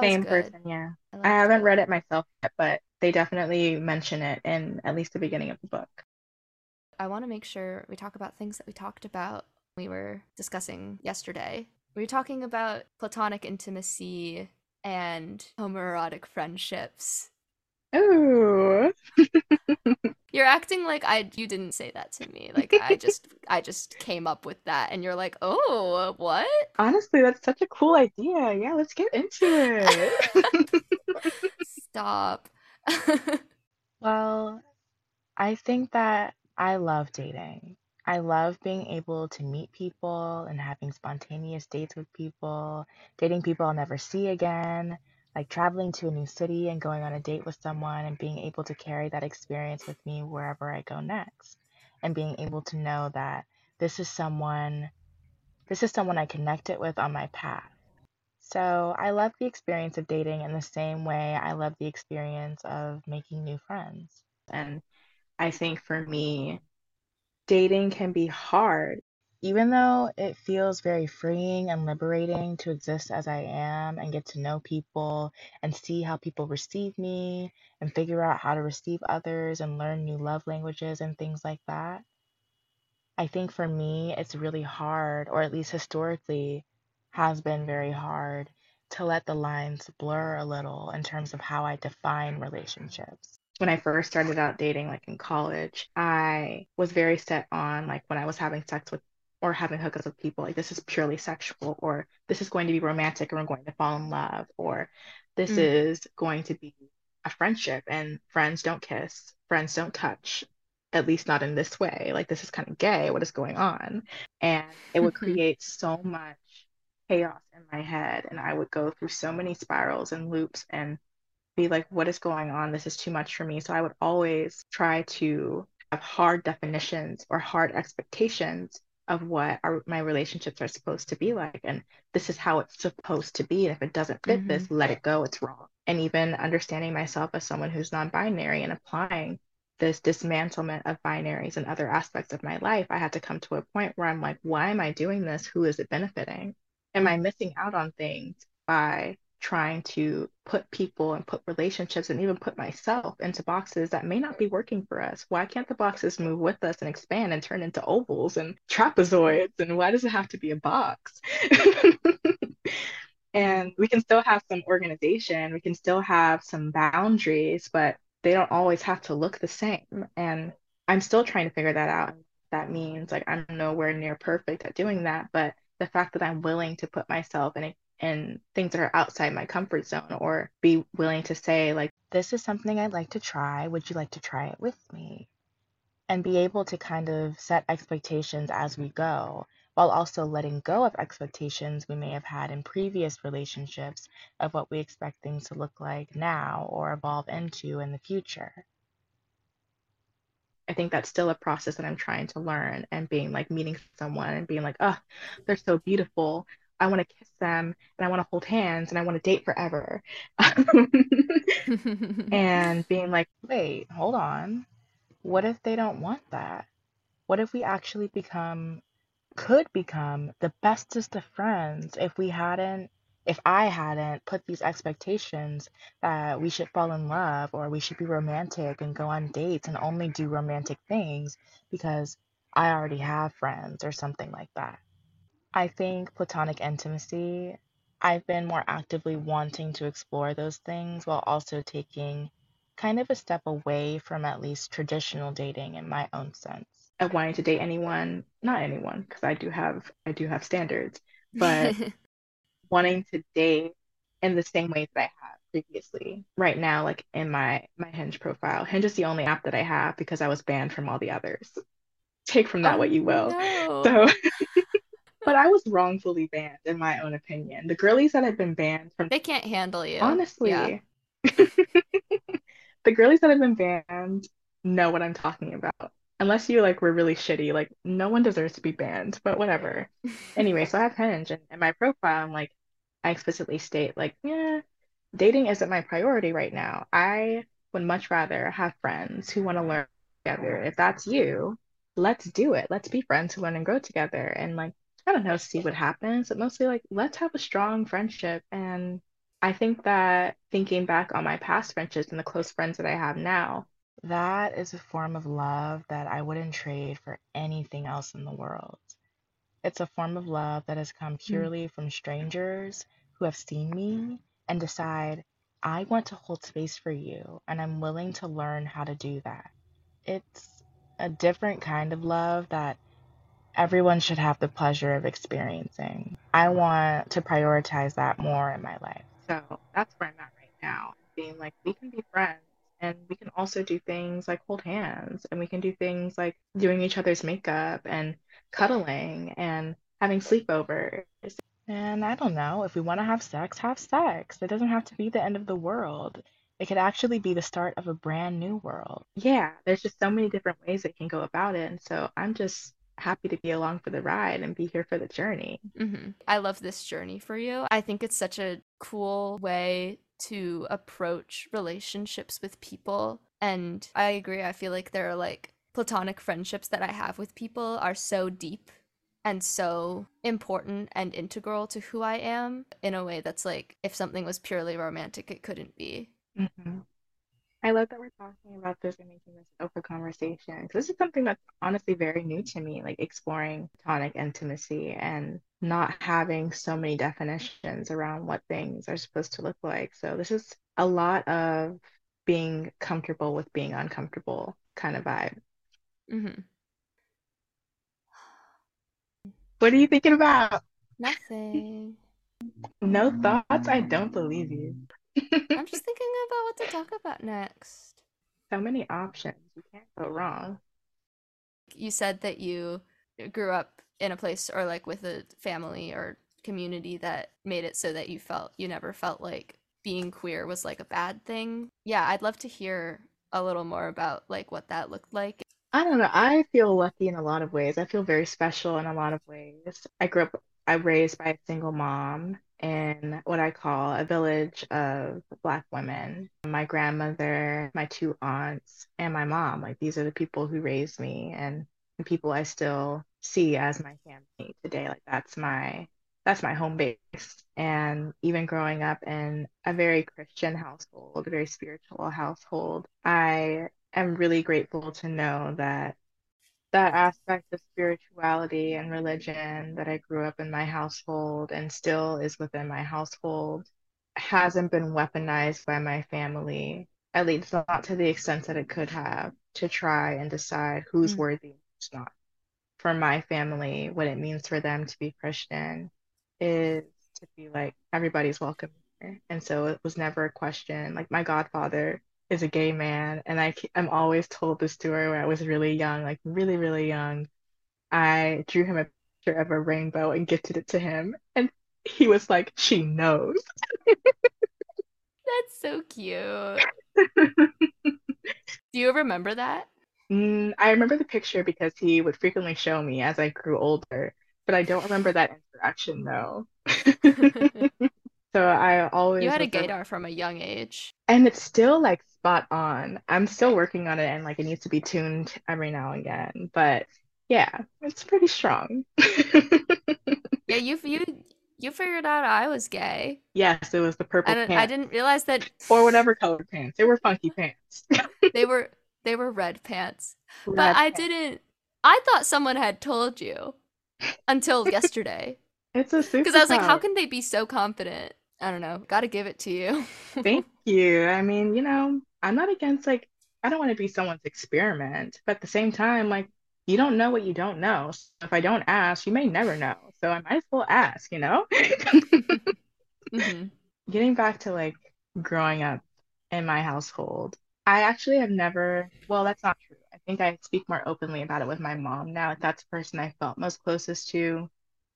Same person, yeah. I, I haven't read it myself yet, but they definitely mention it in at least the beginning of the book. I want to make sure we talk about things that we talked about we were discussing yesterday. We were talking about platonic intimacy and homoerotic friendships. Oh. you're acting like I you didn't say that to me. Like I just I just came up with that and you're like, "Oh, what?" Honestly, that's such a cool idea. Yeah, let's get into it. Stop. well, I think that I love dating. I love being able to meet people and having spontaneous dates with people, dating people I'll never see again, like traveling to a new city and going on a date with someone and being able to carry that experience with me wherever I go next and being able to know that this is someone this is someone I connected with on my path. So, I love the experience of dating in the same way I love the experience of making new friends. And I think for me, dating can be hard even though it feels very freeing and liberating to exist as I am and get to know people and see how people receive me and figure out how to receive others and learn new love languages and things like that, I think for me, it's really hard, or at least historically has been very hard, to let the lines blur a little in terms of how I define relationships. When I first started out dating, like in college, I was very set on like when I was having sex with or having hookups with people like this is purely sexual or this is going to be romantic and we're going to fall in love or this mm. is going to be a friendship and friends don't kiss friends don't touch at least not in this way. Like this is kind of gay what is going on? And it would create so much chaos in my head and i would go through so many spirals and loops and be like what is going on? This is too much for me. So i would always try to have hard definitions or hard expectations of what our, my relationships are supposed to be like and this is how it's supposed to be and if it doesn't fit mm-hmm. this let it go it's wrong. And even understanding myself as someone who's non-binary and applying this dismantlement of binaries and other aspects of my life i had to come to a point where i'm like why am i doing this? Who is it benefiting? Am i missing out on things by trying to put people and put relationships and even put myself into boxes that may not be working for us. Why can't the boxes move with us and expand and turn into ovals and trapezoids? And why does it have to be a box? and we can still have some organization, we can still have some boundaries, but they don't always have to look the same. And I'm still trying to figure that out. That means like I'm nowhere near perfect at doing that, but the fact that I'm willing to put myself in a and things that are outside my comfort zone or be willing to say like this is something I'd like to try would you like to try it with me and be able to kind of set expectations as we go while also letting go of expectations we may have had in previous relationships of what we expect things to look like now or evolve into in the future. I think that's still a process that I'm trying to learn and being like meeting someone and being like, oh, they're so beautiful. I want to kiss them and I want to hold hands and I want to date forever. and being like, wait, hold on. What if they don't want that? What if we actually become, could become the bestest of friends if we hadn't, if I hadn't put these expectations that we should fall in love or we should be romantic and go on dates and only do romantic things because I already have friends or something like that. I think platonic intimacy I've been more actively wanting to explore those things while also taking kind of a step away from at least traditional dating in my own sense. Of wanting to date anyone, not anyone, because I do have I do have standards, but wanting to date in the same ways that I have previously. Right now, like in my my Hinge profile, Hinge is the only app that I have because I was banned from all the others. Take from that Oh, what you will. no. So, but I was wrongfully banned in my own opinion. The girlies that have been banned from They can't handle you. honestly, Yeah. the girlies that have been banned know what I'm talking about. Unless you like were really shitty, like no one deserves to be banned, but whatever. Anyway, so I have Hinge and in my profile, I'm like, I explicitly state like, yeah, dating isn't my priority right now. I would much rather have friends who want to learn together. If that's you, let's do it. Let's be friends who learn and grow together and like, I don't know, see what happens, but mostly like, let's have a strong friendship. And I think that thinking back on my past friendships and the close friends that I have now, That is a form of love that I wouldn't trade for anything else in the world. It's a form of love that has come hmm. purely from strangers who have seen me and decide, I want to hold space for you, and I'm willing to learn how to do that. It's a different kind of love that everyone should have the pleasure of experiencing. I want to prioritize that more in my life. So that's where I'm at right now, being like, we can be friends and we can also do things like hold hands and we can do things like doing each other's makeup and cuddling and having sleepovers. And I don't know, if we want to have sex, have sex. It doesn't have to be the end of the world. It could actually be the start of a brand new world. Yeah, there's just so many different ways that can go about it. And so I'm just happy to be along for the ride and be here for the journey. hmm I love this journey for you. I think it's such a cool way to approach relationships with people. And I agree. I feel like there are like platonic friendships that I have with people are so deep and so important and integral to who I am in a way that's like if something was purely romantic, it couldn't be. hmm I love that we're talking about this and making this an open conversation. this is something that's honestly very new to me, like exploring platonic intimacy and not having so many definitions around what things are supposed to look like. So this is a lot of being comfortable with being uncomfortable kind of vibe. hmm What are you thinking about? Nothing. No thoughts? I don't believe you. I'm just thinking about what to talk about next. So many options. You can't go wrong. you said that you grew up in a place or like with a family or community that made it so that you felt you never felt like being queer was like a bad thing. Yeah, I'd love to hear a little more about like what that looked like. I don't know. I feel lucky in a lot of ways. I feel very special in a lot of ways. I grew up, I was raised by a single mom in what I call a village of Black women. My grandmother, my two aunts, and my mom. Like these are the people who raised me and the people I still see as my family today. Like that's my that's my home base. And even growing up in a very Christian household, a very spiritual household, I am really grateful to know that that aspect of spirituality and religion that I grew up in my household and still is within my household hasn't been weaponized by my family, at least not to the extent that it could have, to try and decide who's Mm. worthy and who's not. For my family, what it means for them to be Christian is to be like, everybody's welcome here. And so it was never a question. Like, my godfather is a gay man, and I, I'm always told the story where I was really young, like really, really young. I drew him a picture of a rainbow and gifted it to him, and he was like, she knows. That's so cute. Do you remember that? Mm, I remember the picture because he would frequently show me as I grew older, but I don't remember that interaction though. So I always You had a was like- gaydar from a young age. and it's still like spot on. I'm still working on it and like it needs to be tuned every now and again, but yeah, it's pretty strong. Yeah, you you you figured out I was gay. Yes, it was the purple I I didn't realize that or whatever color pants. They were funky pants. they were they were red pants. Red But I pants. didn't I thought someone had told you until yesterday. It's a superpower. Because I was like, how can they be so confident? I don't know. Got to give it to you. Thank you. I mean, you know, I'm not against like I don't want to be someone's experiment, but at the same time, like you don't know what you don't know. So if I don't ask, you may never know. So I might as well ask, you know? mm-hmm. Getting back to like growing up in my household, I actually have never, well, that's not true. I think I speak more openly about it with my mom now. That's the person I felt most closest to.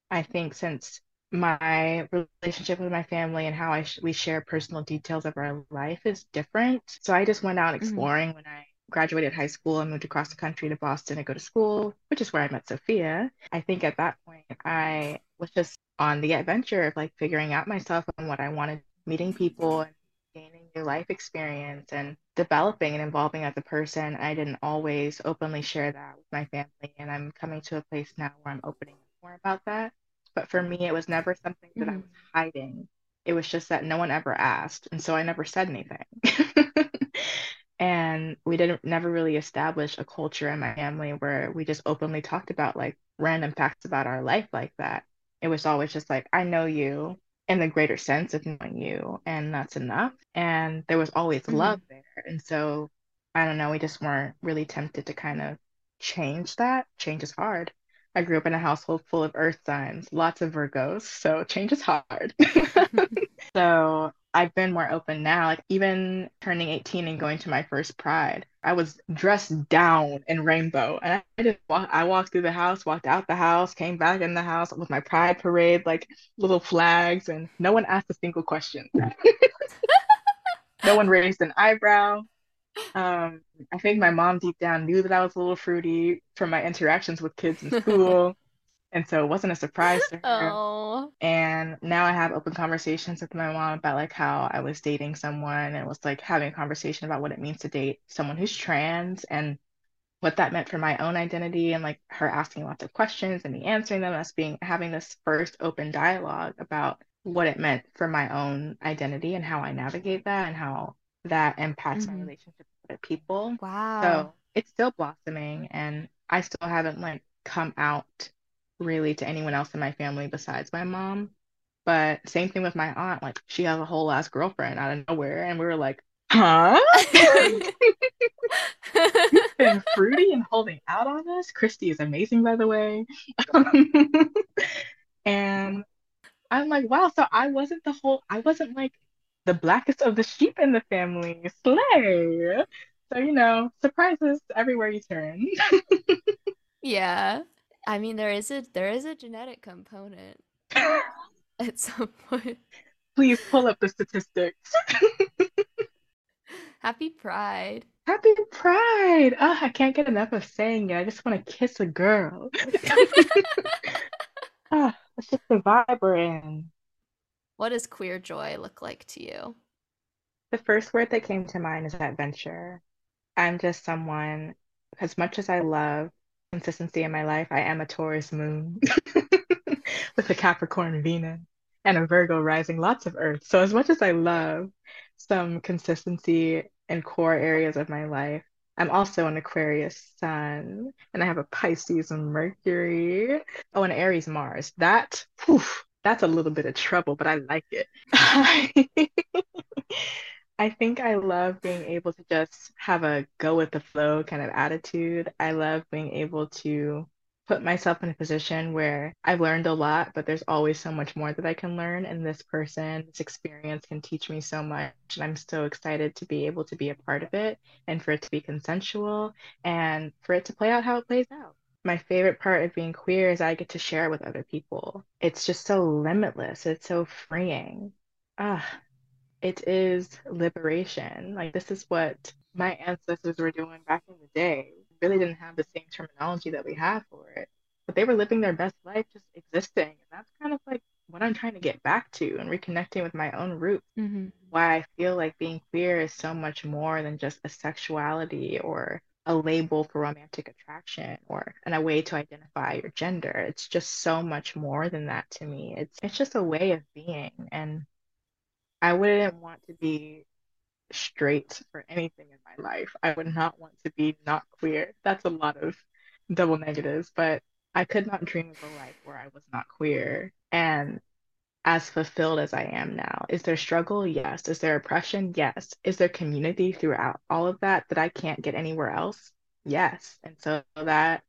I think since my relationship with my family and how I sh- we share personal details of our life is different. So I just went out mm-hmm. exploring mm-hmm. when I graduated high school and moved across the country to Boston to go to school, which is where I met Sophia. I think at that point I was just on the adventure of like figuring out myself and what I wanted, meeting people and gaining new life experience and developing and evolving as a person. I didn't always openly share that with my family, and I'm coming to a place now where I'm opening more about that. But for me, it was never something that mm-hmm. I was hiding. It was just that no one ever asked. And so I never said anything. and we didn't never really establish a culture in my family where we just openly talked about like random facts about our life like that. It was always just like, I know you in the greater sense of knowing you, and that's enough. And there was always mm-hmm. love there. And so I don't know, we just weren't really tempted to kind of change that. Change is hard. I grew up in a household full of earth signs, lots of Virgos, so change is hard. so I've been more open now. Like even turning 18 and going to my first pride, I was dressed down in rainbow, and I just walk, I walked through the house, walked out the house, came back in the house with my pride parade, like little flags, and no one asked a single question. no one raised an eyebrow. Um, I think my mom deep down knew that I was a little fruity from my interactions with kids in school. and so it wasn't a surprise to her. Oh. And now I have open conversations with my mom about like how I was dating someone and was like having a conversation about what it means to date someone who's trans and what that meant for my own identity and like her asking lots of questions and me answering them us being having this first open dialogue about what it meant for my own identity and how I navigate that and how that impacts mm-hmm. my relationship with other people. Wow. So it's still blossoming and I still haven't like come out really to anyone else in my family besides my mom. But same thing with my aunt. Like she has a whole ass girlfriend out of nowhere. And we were like, huh? You've been fruity and holding out on us. Christy is amazing, by the way. and I'm like, wow, so I wasn't the whole I wasn't like the blackest of the sheep in the family. Slay. So, you know, surprises everywhere you turn. yeah. I mean there is a there is a genetic component at some point. Please pull up the statistics. Happy Pride. Happy Pride. Oh, I can't get enough of saying it. I just want to kiss a girl. oh, it's just the vibe we're in. What does queer joy look like to you? The first word that came to mind is adventure. I'm just someone, as much as I love consistency in my life, I am a Taurus moon with a Capricorn Venus and a Virgo rising, lots of Earth. So, as much as I love some consistency in core areas of my life, I'm also an Aquarius sun and I have a Pisces and Mercury. Oh, and Aries Mars. That, that's a little bit of trouble, but I like it. I think I love being able to just have a go with the flow kind of attitude. I love being able to put myself in a position where I've learned a lot, but there's always so much more that I can learn. And this person, this experience can teach me so much. And I'm so excited to be able to be a part of it and for it to be consensual and for it to play out how it plays out my favorite part of being queer is I get to share it with other people. It's just so limitless. It's so freeing. Ah, it is liberation. Like this is what my ancestors were doing back in the day. Really didn't have the same terminology that we have for it, but they were living their best life, just existing. And that's kind of like what I'm trying to get back to and reconnecting with my own roots. Mm-hmm. Why I feel like being queer is so much more than just a sexuality or a label for romantic attraction or and a way to identify your gender. It's just so much more than that to me. It's it's just a way of being and I wouldn't want to be straight for anything in my life. I would not want to be not queer. That's a lot of double negatives, but I could not dream of a life where I was not queer and as fulfilled as I am now. Is there struggle? Yes. Is there oppression? Yes. Is there community throughout all of that that I can't get anywhere else? Yes. And so that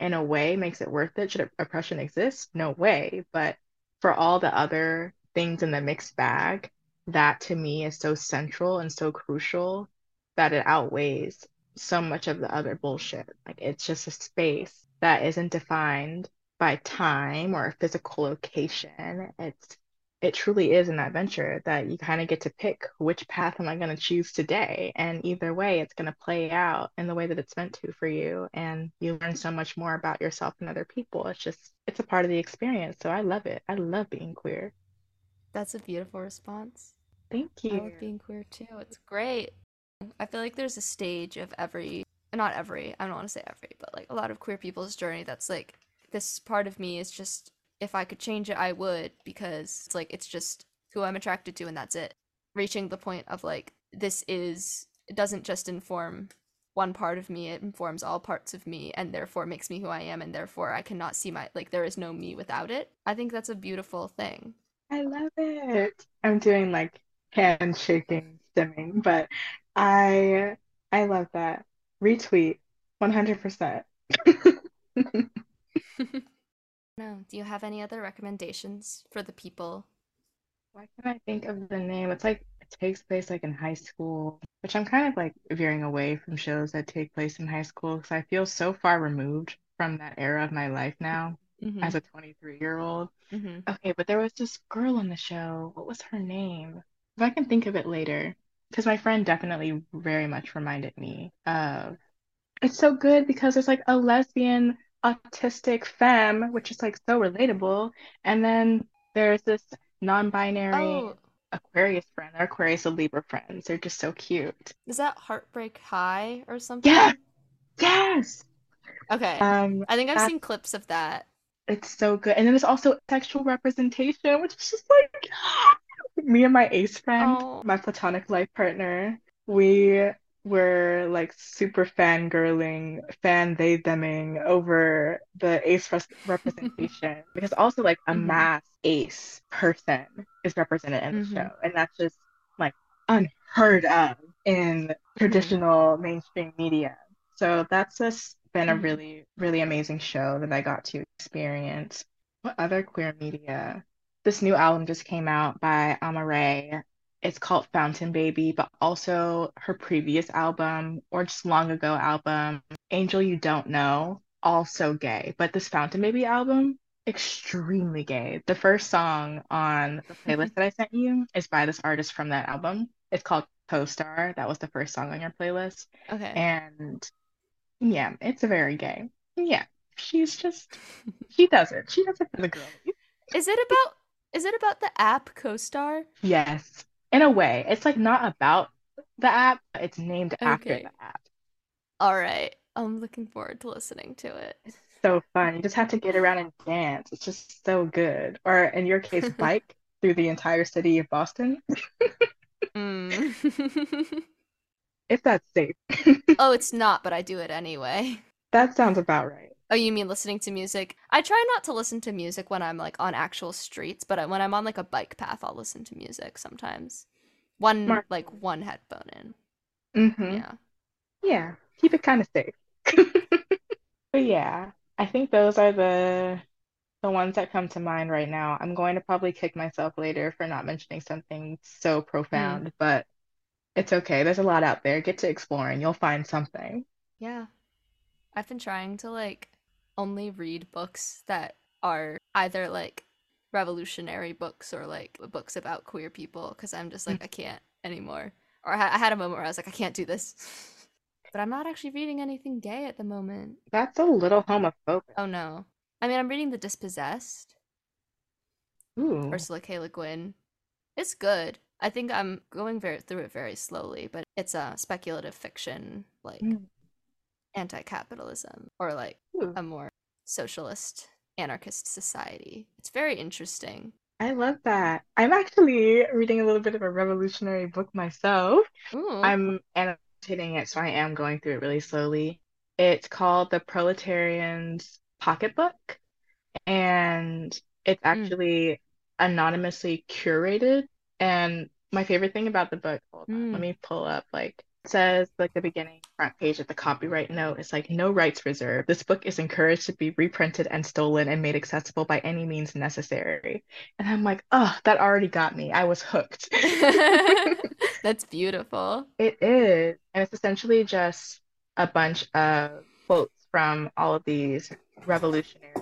in a way makes it worth it. Should oppression exist? No way. But for all the other things in the mixed bag, that to me is so central and so crucial that it outweighs so much of the other bullshit. Like it's just a space that isn't defined by time or a physical location. It's it truly is an adventure that you kind of get to pick which path am I going to choose today. And either way, it's going to play out in the way that it's meant to for you. And you learn so much more about yourself and other people. It's just, it's a part of the experience. So I love it. I love being queer. That's a beautiful response. Thank you. I love being queer too. It's great. I feel like there's a stage of every, not every, I don't want to say every, but like a lot of queer people's journey that's like, this part of me is just if I could change it, I would because it's like it's just who I'm attracted to and that's it. Reaching the point of like this is it doesn't just inform one part of me, it informs all parts of me and therefore makes me who I am and therefore I cannot see my like there is no me without it. I think that's a beautiful thing. I love it. I'm doing like hand shaking stimming, but I I love that. Retweet 100%. No. Do you have any other recommendations for the people? Why can't I think of the name? It's like it takes place like in high school, which I'm kind of like veering away from shows that take place in high school because I feel so far removed from that era of my life now Mm-hmm. as a 23 year old. Mm-hmm. Okay, but there was this girl on the show. What was her name? If I can think of it later, because my friend definitely very much reminded me of. It's so good because it's like a lesbian autistic femme, which is like so relatable. And then there's this non-binary Oh, Aquarius friend. Our Aquarius and Libra friends. They're just so cute. is that Heartbreak High or something? Yeah, yes. Okay. Um, I think I've seen clips of that. it's so good. And then there's also sexual representation, which is just like me and my ace friend, Oh. my platonic life partner, we were like super fangirling, fan they theming over the ace res representation because also like a Mhm. mass ace person is represented in the Mhm. show, and that's just like unheard of in traditional mainstream media. So that's just been a Mhm. really, really amazing show that I got to experience. What other queer media? This new album just came out by Amaarae. It's called Fountain Baby, but also her previous album or just long ago album, Angel You Don't Know, also gay. But this Fountain Baby album, extremely gay. The first song on the playlist that I sent you is by this artist from that album. It's called Co-Star. That was the first song on your playlist. Okay. And yeah, it's very gay. Yeah, she's just, she does it. She does it for the girl. Is it about is it about the app CoStar? Yes, in a way. It's like not about the app, but it's named after the app. All right. I'm looking forward to listening to it. It's So fun. You just have to get around and dance. It's just so good. Or in your case, bike through the entire city of Boston, Mm. if that's safe. oh, it's not, but I do it anyway. That sounds about right. Oh, you mean listening to music? I try not to listen to music when I'm like on actual streets, but when I'm on like a bike path, I'll listen to music sometimes. One Smart. like one headphone in. Mm-hmm. Yeah. Yeah, keep it kind of safe. But yeah, I think those are the the ones that come to mind right now. I'm going to probably kick myself later for not mentioning something so profound, but it's okay. There's a lot out there. Get to exploring. You'll find something. Yeah. I've been trying to like only read books that are either like revolutionary books or like books about queer people because I'm just like I can't anymore. Or I, I had a moment where I was like I can't do this. But I'm not actually reading anything gay at the moment. That's a little homophobic. Oh no. I mean, I'm reading The Dispossessed, Ooh. Ursula K. Le Guin. It's good. I think I'm going very through it very slowly, but it's a speculative fiction, like Mm. anti-capitalism or like A more socialist anarchist society. It's very interesting. I love that. I'm actually reading a little bit of a revolutionary book myself. Ooh. I'm annotating it, so I am going through it really slowly. It's called The Proletarian's pocketbook, and it's Mm. actually anonymously curated. And my favorite thing about the book, hold on, let Mm. me pull up like says like the beginning front page of the copyright note is like no rights reserved. This book is encouraged to be reprinted and stolen and made accessible by any means necessary. And I'm like, oh, that already got me. I was hooked. That's beautiful. It is. And it's essentially just a bunch of quotes from all of these revolutionary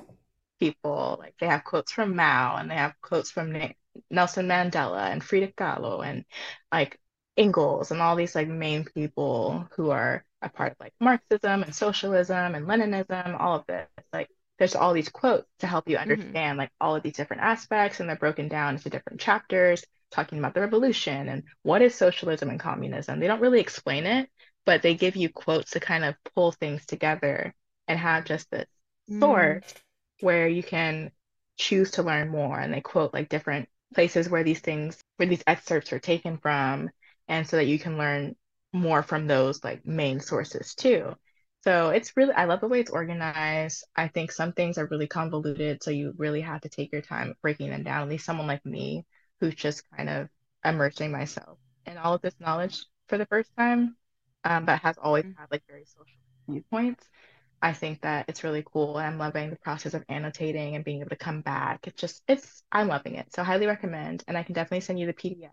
people. Like they have quotes from Mao and they have quotes from Na- Nelson Mandela and Frida Kahlo and like Engels and all these like main people who are a part of like Marxism and socialism and Leninism, all of this. Like there's all these quotes to help you hmm understand like all of these different aspects and they're broken down into different chapters talking about the revolution and what is socialism and communism. They don't really explain it, but they give you quotes to kind of pull things together and have just this Mm. source where you can choose to learn more. And they quote like different places where these things, where these excerpts are taken from, and so that you can learn more from those like main sources too. So it's really, I love the way it's organized. I think some things are really convoluted, so you really have to take your time breaking them down. At least someone like me who's just kind of immersing myself in all of this knowledge for the first time, um, but has always Mm. had like very social viewpoints. I think that it's really cool and I'm loving the process of annotating and being able to come back. It's just, it's, I'm loving it. So highly recommend. And I can definitely send you the PDF.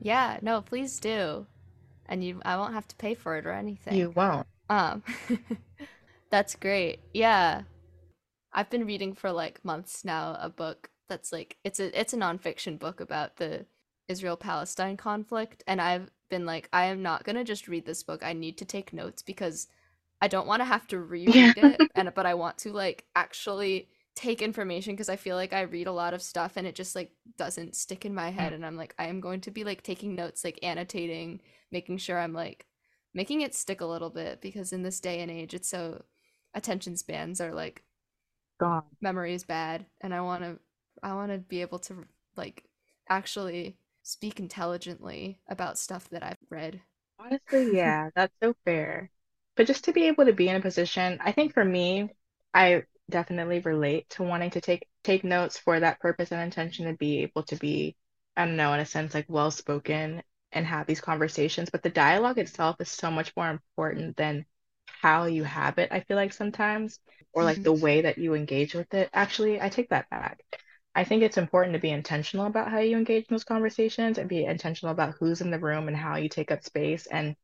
Yeah, no, please do. And you I won't have to pay for it or anything. You won't. Um, that's great. Yeah. I've been reading for like months now a book that's like it's a it's a nonfiction book about the Israel-Palestine conflict, and I've been like, I am not gonna just read this book. I need to take notes because I don't want to have to Yeah. reread it, and but I want to like actually take information because I feel like I read a lot of stuff and it just like doesn't stick in my head, hmm. and I'm like, I am going to be like taking notes, like annotating, making sure I'm like making it stick a little bit because in this day and age, it's so attention spans are like Gone. memory is bad and i want to i want to be able to like actually speak intelligently about stuff that i've read Honestly, yeah, that's so fair. But just to be able to be in a position, I think for me, I definitely relate to wanting to take take notes for that purpose and intention to be able to be, I don't know, in a sense, like well spoken and have these conversations. But the dialogue itself is so much more important than how you have it, I feel like sometimes, or like the mm-hmm. way that you engage with it. Actually, I take that back. I think it's important to be intentional about how you engage in those conversations and be intentional about who's in the room and how you take up space and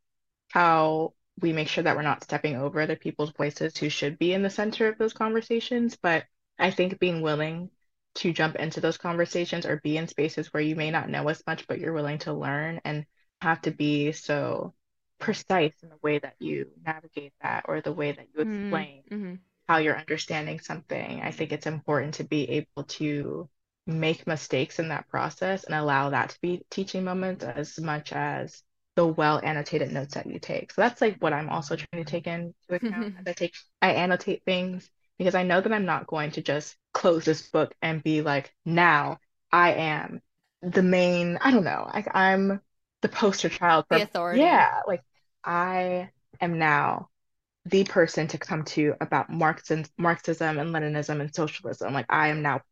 how we make sure that we're not stepping over other people's voices who should be in the center of those conversations. But I think being willing to jump into those conversations or be in spaces where you may not know as much, but you're willing to learn and have to be so precise in the way that you navigate that or the way that you explain mm-hmm. how you're understanding something. I think it's important to be able to make mistakes in that process and allow that to be teaching moments as much as the well annotated notes that you take. So that's like what I'm also trying to take into account as I take I annotate things because I know that I'm not going to just close this book and be like, now I am the main, I don't know, like I'm the poster child for the authority yeah, like I am now the person to come to about Marxism, Marxism and Leninism and socialism. Like I am now,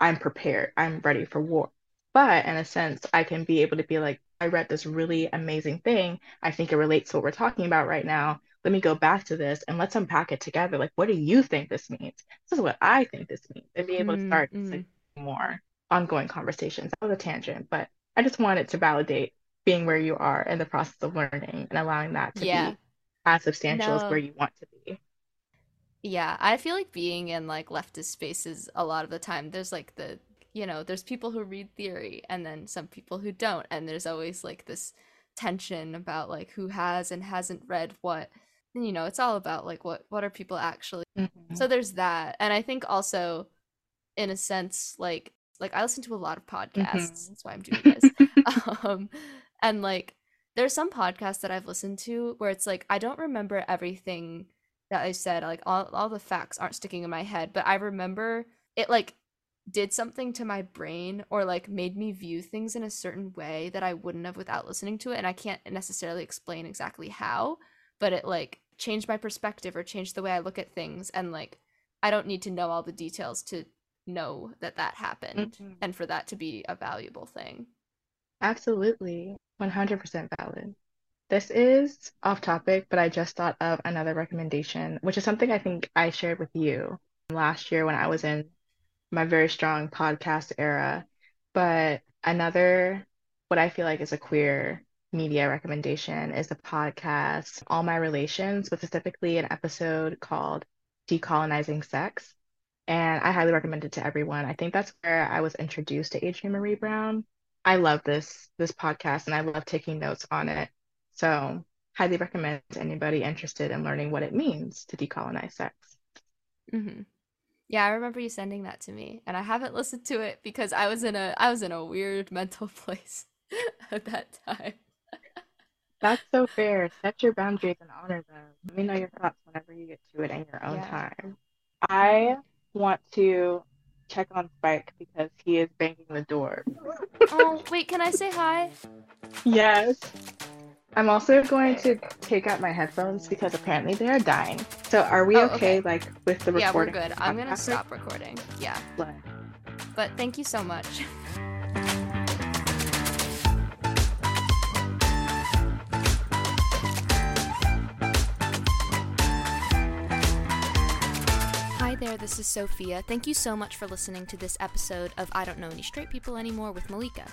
I'm prepared. I'm ready for war. But in a sense, I can be able to be like, I read this really amazing thing. I think it relates to what we're talking about right now. Let me go back to this and let's unpack it together. Like, what do you think this means? This is what I think this means. And be able to mm, start mm. like, more ongoing conversations. That was a tangent, but I just wanted to validate being where you are in the process of learning and allowing that to yeah be as substantial as where you want to be. yeah i feel like being in like leftist spaces a lot of the time there's like the you know there's people who read theory and then some people who don't. And there's always like this tension about like who has and hasn't read what and, you know it's all about like what what are people actually Mhm. so there's that. And i think also in a sense like like i listen to a lot of podcasts. Mhm. that's why i'm doing this. Um and like there's some podcasts that i've listened to where it's like i don't remember everything that i said. Like all, all the facts aren't sticking in my head but i remember it like did something to my brain or like made me view things in a certain way that i wouldn't have without listening to it and i can't necessarily explain exactly how but it like changed my perspective or changed the way i look at things and like I don't need to know all the details to know that that happened Mhm. and for that to be a valuable thing. Absolutely. 100% valid. This is off topic, but I just thought of another recommendation, which is something I think I shared with you last year when I was in my very strong podcast era. But another, what I feel like is a queer media recommendation is the podcast All My Relations, but specifically an episode called Decolonizing Sex. And I highly recommend it to everyone. I think that's where I was introduced to Adrienne Marie Brown. I love this this podcast and I love taking notes on it. So highly recommend to anybody interested in learning what it means to decolonize sex. hmm Yeah, I remember you sending that to me, and I haven't listened to it because I was in a I was in a weird mental place at that time. That's so fair. Set your boundaries and honor them. Let me know your thoughts whenever you get to it in your own Yeah. time. I want to check on Spike because he is banging the door. Oh, wait, can I say hi? Yes. I'm also going to take out my headphones because apparently they are dying. So are we Oh, okay, okay. like with the recording? Yeah, we're good. I'm gonna podcast? stop recording. Yeah, Like, but thank you so much. Hi there, this is Sophia. Thank you so much for listening to this episode of I Don't Know Any Straight People Anymore with Malika.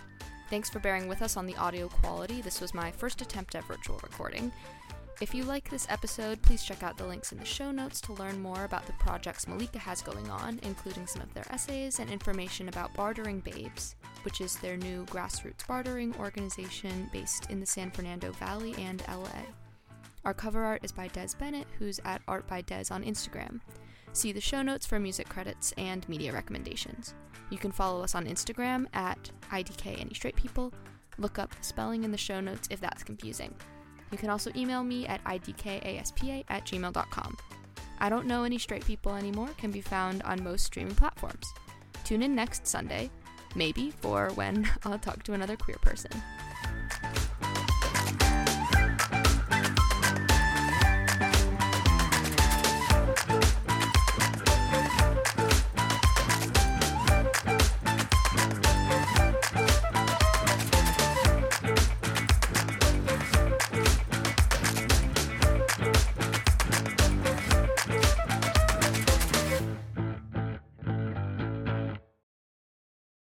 Thanks for bearing with us on the audio quality. This was my first attempt at virtual recording. If you like this episode, please check out the links in the show notes to learn more about the projects Malika has going on, including some of their essays and information about Bartering Babes, which is their new grassroots bartering organization based in the San Fernando Valley and LA. Our cover art is by Des Bennett, who's at Art by Des on Instagram. See the show notes for music credits and media recommendations. You can follow us on Instagram at IDK Any Straight People. Look up spelling in the show notes if that's confusing. You can also email me at idkaspa at gmail.com. I Don't Know Any Straight People Anymore can be found on most streaming platforms. Tune in next Sunday, maybe, for when I'll talk to another queer person.